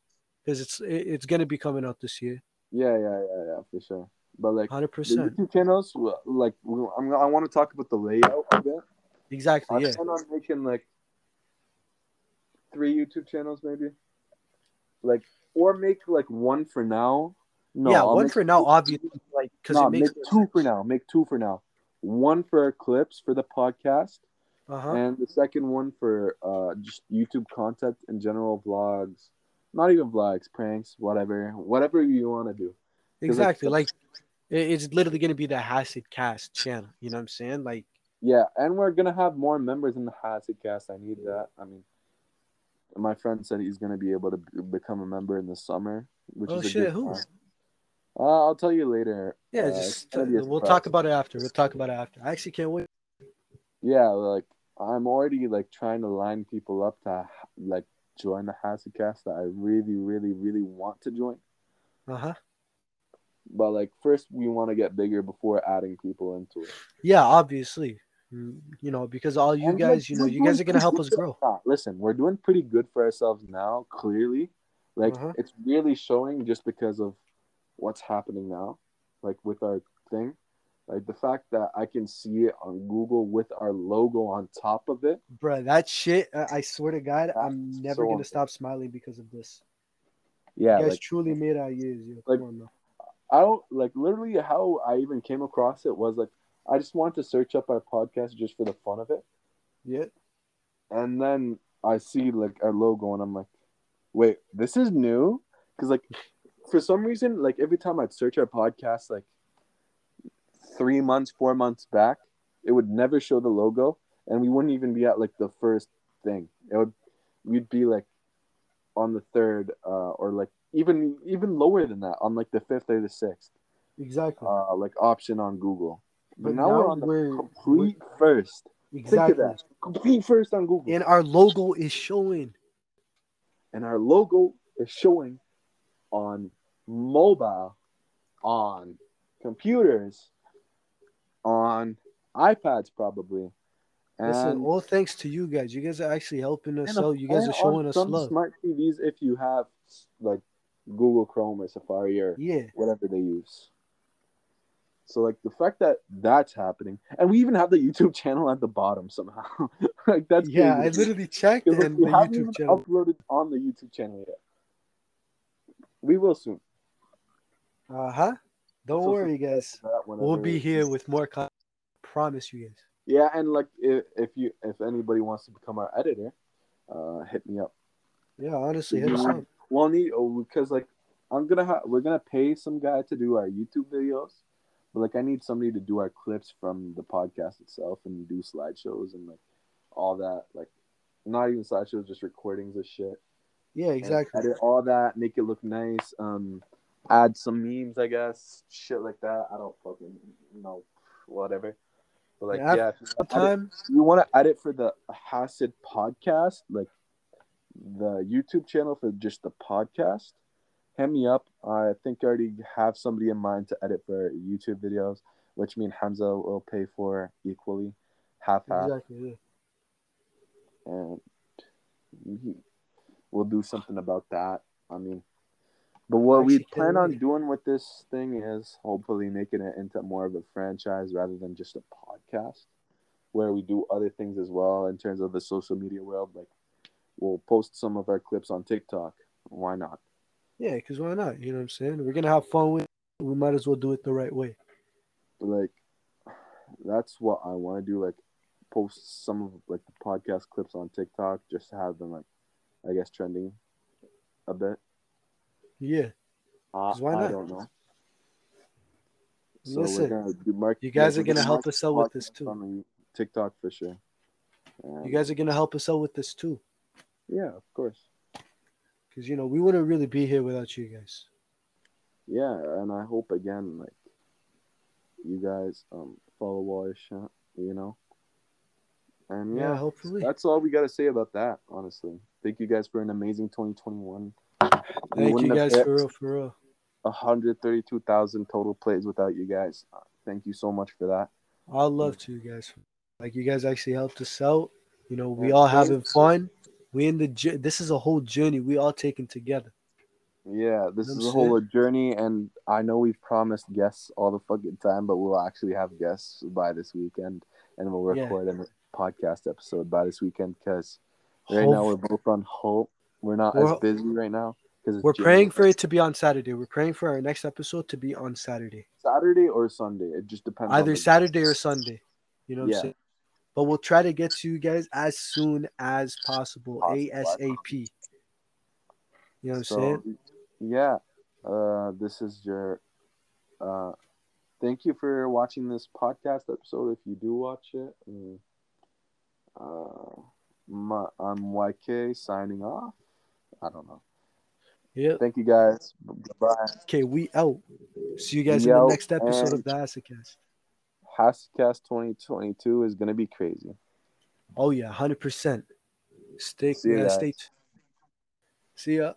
Speaker 2: because it's it- it's gonna be coming out this year.
Speaker 1: Yeah, yeah, yeah, yeah, for sure. But like
Speaker 2: hundred percent.
Speaker 1: YouTube channels, like I'm, I want to talk about the layout of it. I
Speaker 2: Exactly. Yeah.
Speaker 1: plan on making like three YouTube channels, maybe. Like, or make like one for now. No,
Speaker 2: yeah.
Speaker 1: I'll
Speaker 2: One for now, obviously, like because
Speaker 1: No,
Speaker 2: it makes
Speaker 1: make two for now. Make two for now. One for clips for the podcast,
Speaker 2: Uh huh.
Speaker 1: and the second one for uh just YouTube content in general, vlogs. Not even vlogs, pranks, whatever, whatever you want to do.
Speaker 2: Exactly. Like it- it's literally gonna be the Hasid Cast channel. You know what I'm saying? Like
Speaker 1: Yeah, and we're gonna have more members in the Hasid cast. I need that. I mean, my friend said he's gonna be able to b- become a member in the summer, which
Speaker 2: Oh,
Speaker 1: is a
Speaker 2: shit,
Speaker 1: good
Speaker 2: who?
Speaker 1: Uh, I'll tell you later.
Speaker 2: yeah,
Speaker 1: Uh,
Speaker 2: just
Speaker 1: a
Speaker 2: we'll talk about it after. We'll talk about it after. I actually can't wait.
Speaker 1: Yeah, like I'm already like trying to line people up to like join the Hasid cast that I really, really, really want to join.
Speaker 2: Uh huh.
Speaker 1: But like first, we want to get bigger before adding people into it.
Speaker 2: Yeah, obviously. Mm, You know, because all you
Speaker 1: And,
Speaker 2: guys,
Speaker 1: like,
Speaker 2: you know, you guys are gonna help us grow.
Speaker 1: Listen, we're doing pretty good for ourselves now. Clearly, like
Speaker 2: Uh-huh.
Speaker 1: it's really showing just because of what's happening now, like with our thing. Like the fact that I can see it on Google with our logo on top of it.
Speaker 2: Bruh, that shit, I swear to God, I'm never
Speaker 1: so
Speaker 2: gonna stop smiling because of this.
Speaker 1: Yeah,
Speaker 2: you guys
Speaker 1: like
Speaker 2: truly made our years. Yo.
Speaker 1: like-
Speaker 2: on.
Speaker 1: I don't like literally how I even came across it was like I just wanted to search up our podcast just for the fun of it.
Speaker 2: Yeah.
Speaker 1: And then I see like our logo and I'm like, wait, this is new? Because like for some reason, like every time I'd search our podcast like three months, four months back, it would never show the logo and we wouldn't even be at like the first thing. It would we'd be like on the third, uh, or like even even lower than that, on like the fifth or the sixth,
Speaker 2: Exactly.
Speaker 1: uh, like option on Google. But,
Speaker 2: But
Speaker 1: now,
Speaker 2: now
Speaker 1: we're on the
Speaker 2: we're-
Speaker 1: complete first.
Speaker 2: exactly.
Speaker 1: Think of that. Complete first on Google.
Speaker 2: And our logo is showing.
Speaker 1: and our logo is showing on mobile, on computers, on iPads probably. And,
Speaker 2: Listen, all thanks to you guys. You guys are actually helping us out. You guys are showing us love.
Speaker 1: smart TVs if you have like Google Chrome or Safari or
Speaker 2: Yeah.
Speaker 1: whatever they use. So like the fact that that's happening, and we even have the YouTube channel at the bottom somehow. like that's
Speaker 2: Yeah, I
Speaker 1: crazy.
Speaker 2: literally checked
Speaker 1: like,
Speaker 2: and
Speaker 1: we
Speaker 2: the
Speaker 1: haven't
Speaker 2: YouTube channel.
Speaker 1: uploaded on the YouTube channel yet. We will soon.
Speaker 2: Uh huh. Don't
Speaker 1: So-
Speaker 2: worry, guys. We'll be here with more content. Promise you guys.
Speaker 1: Yeah, and like if, if you if anybody wants to become our editor, uh, hit me up.
Speaker 2: Yeah, honestly, hit us up.
Speaker 1: We'll need oh, because like I'm gonna have we're gonna pay some guy to do our YouTube videos, but like I need somebody to do our clips from the podcast itself and do slideshows and like all that. Like not even slideshows, just recordings of shit.
Speaker 2: Yeah,
Speaker 1: and
Speaker 2: exactly.
Speaker 1: Edit all that, make it look nice. Um, add some memes, I guess, shit like that. I don't fucking know, whatever. But like,
Speaker 2: Yeah,
Speaker 1: yeah, you wanna edit-
Speaker 2: Time.
Speaker 1: you want to edit for the Hasid podcast, like the YouTube channel for just the podcast, hit me up. I think I already have somebody in mind to edit for YouTube videos, which me and Hamza will pay for equally. half half,
Speaker 2: Exactly. Yeah.
Speaker 1: and we'll do something about that. I mean, but what we plan on doing with this thing is hopefully making it into more of a franchise rather than just a podcast, where we do other things as well in terms of the social media world. Like, we'll post some of our clips on TikTok. Why not?
Speaker 2: Yeah, because why not? You know what I'm saying? We're gonna have fun with. it. We might as well do it the right way.
Speaker 1: Like, that's what I want to do. Like, post some of like the podcast clips on TikTok just to have them like, I guess trending a bit.
Speaker 2: Yeah.
Speaker 1: Uh,
Speaker 2: why
Speaker 1: I
Speaker 2: not?
Speaker 1: don't know. So
Speaker 2: Listen,
Speaker 1: we're gonna do mark.
Speaker 2: you guys
Speaker 1: we're
Speaker 2: gonna help us out with this too.
Speaker 1: TikTok for sure. And
Speaker 2: You guys are gonna help us out with this too,
Speaker 1: yeah, of course.
Speaker 2: because you know we wouldn't really be here without you guys.
Speaker 1: Yeah, and I hope again, like, you guys um follow shot, you know. And
Speaker 2: Yeah,
Speaker 1: yeah,
Speaker 2: hopefully.
Speaker 1: that's all we gotta say about that. Honestly, thank you guys for an amazing 2021.
Speaker 2: Thank you guys for real, for real.
Speaker 1: 132,000 total plays without you guys. Thank you so much for that.
Speaker 2: I'd love to, you guys. Like you guys actually helped us out. You know, we
Speaker 1: Yeah,
Speaker 2: all having fun. We in the this is a whole journey we all taking together.
Speaker 1: Yeah, this
Speaker 2: I'm
Speaker 1: is a whole journey, and I know we've promised guests all the fucking time, but we'll actually have guests by this weekend, and we'll
Speaker 2: Yeah.
Speaker 1: record a podcast episode by this weekend because right now we're both on hope. We're not
Speaker 2: We're-
Speaker 1: as busy right now because
Speaker 2: We're praying for it to be on Saturday. We're praying for our next episode to be on Saturday.
Speaker 1: Saturday or Sunday. It just depends.
Speaker 2: Either
Speaker 1: the-
Speaker 2: Saturday or Sunday. You know what
Speaker 1: Yeah.
Speaker 2: I'm saying? But we'll try to get to you guys as soon as possible.
Speaker 1: Possible.
Speaker 2: ASAP. You know what I'm saying?
Speaker 1: Yeah, uh, this is your. Uh, thank you for watching this podcast episode. If you do watch it, uh, my, I'm YK signing off. I don't know.
Speaker 2: Yeah.
Speaker 1: Thank you guys. Bye.
Speaker 2: Okay, we out. See you guys
Speaker 1: We
Speaker 2: in the next episode of the Hassicast.
Speaker 1: Hascast 2022 is gonna be crazy.
Speaker 2: Oh yeah, hundred percent. Stay
Speaker 1: See guys.
Speaker 2: stay. t- See ya.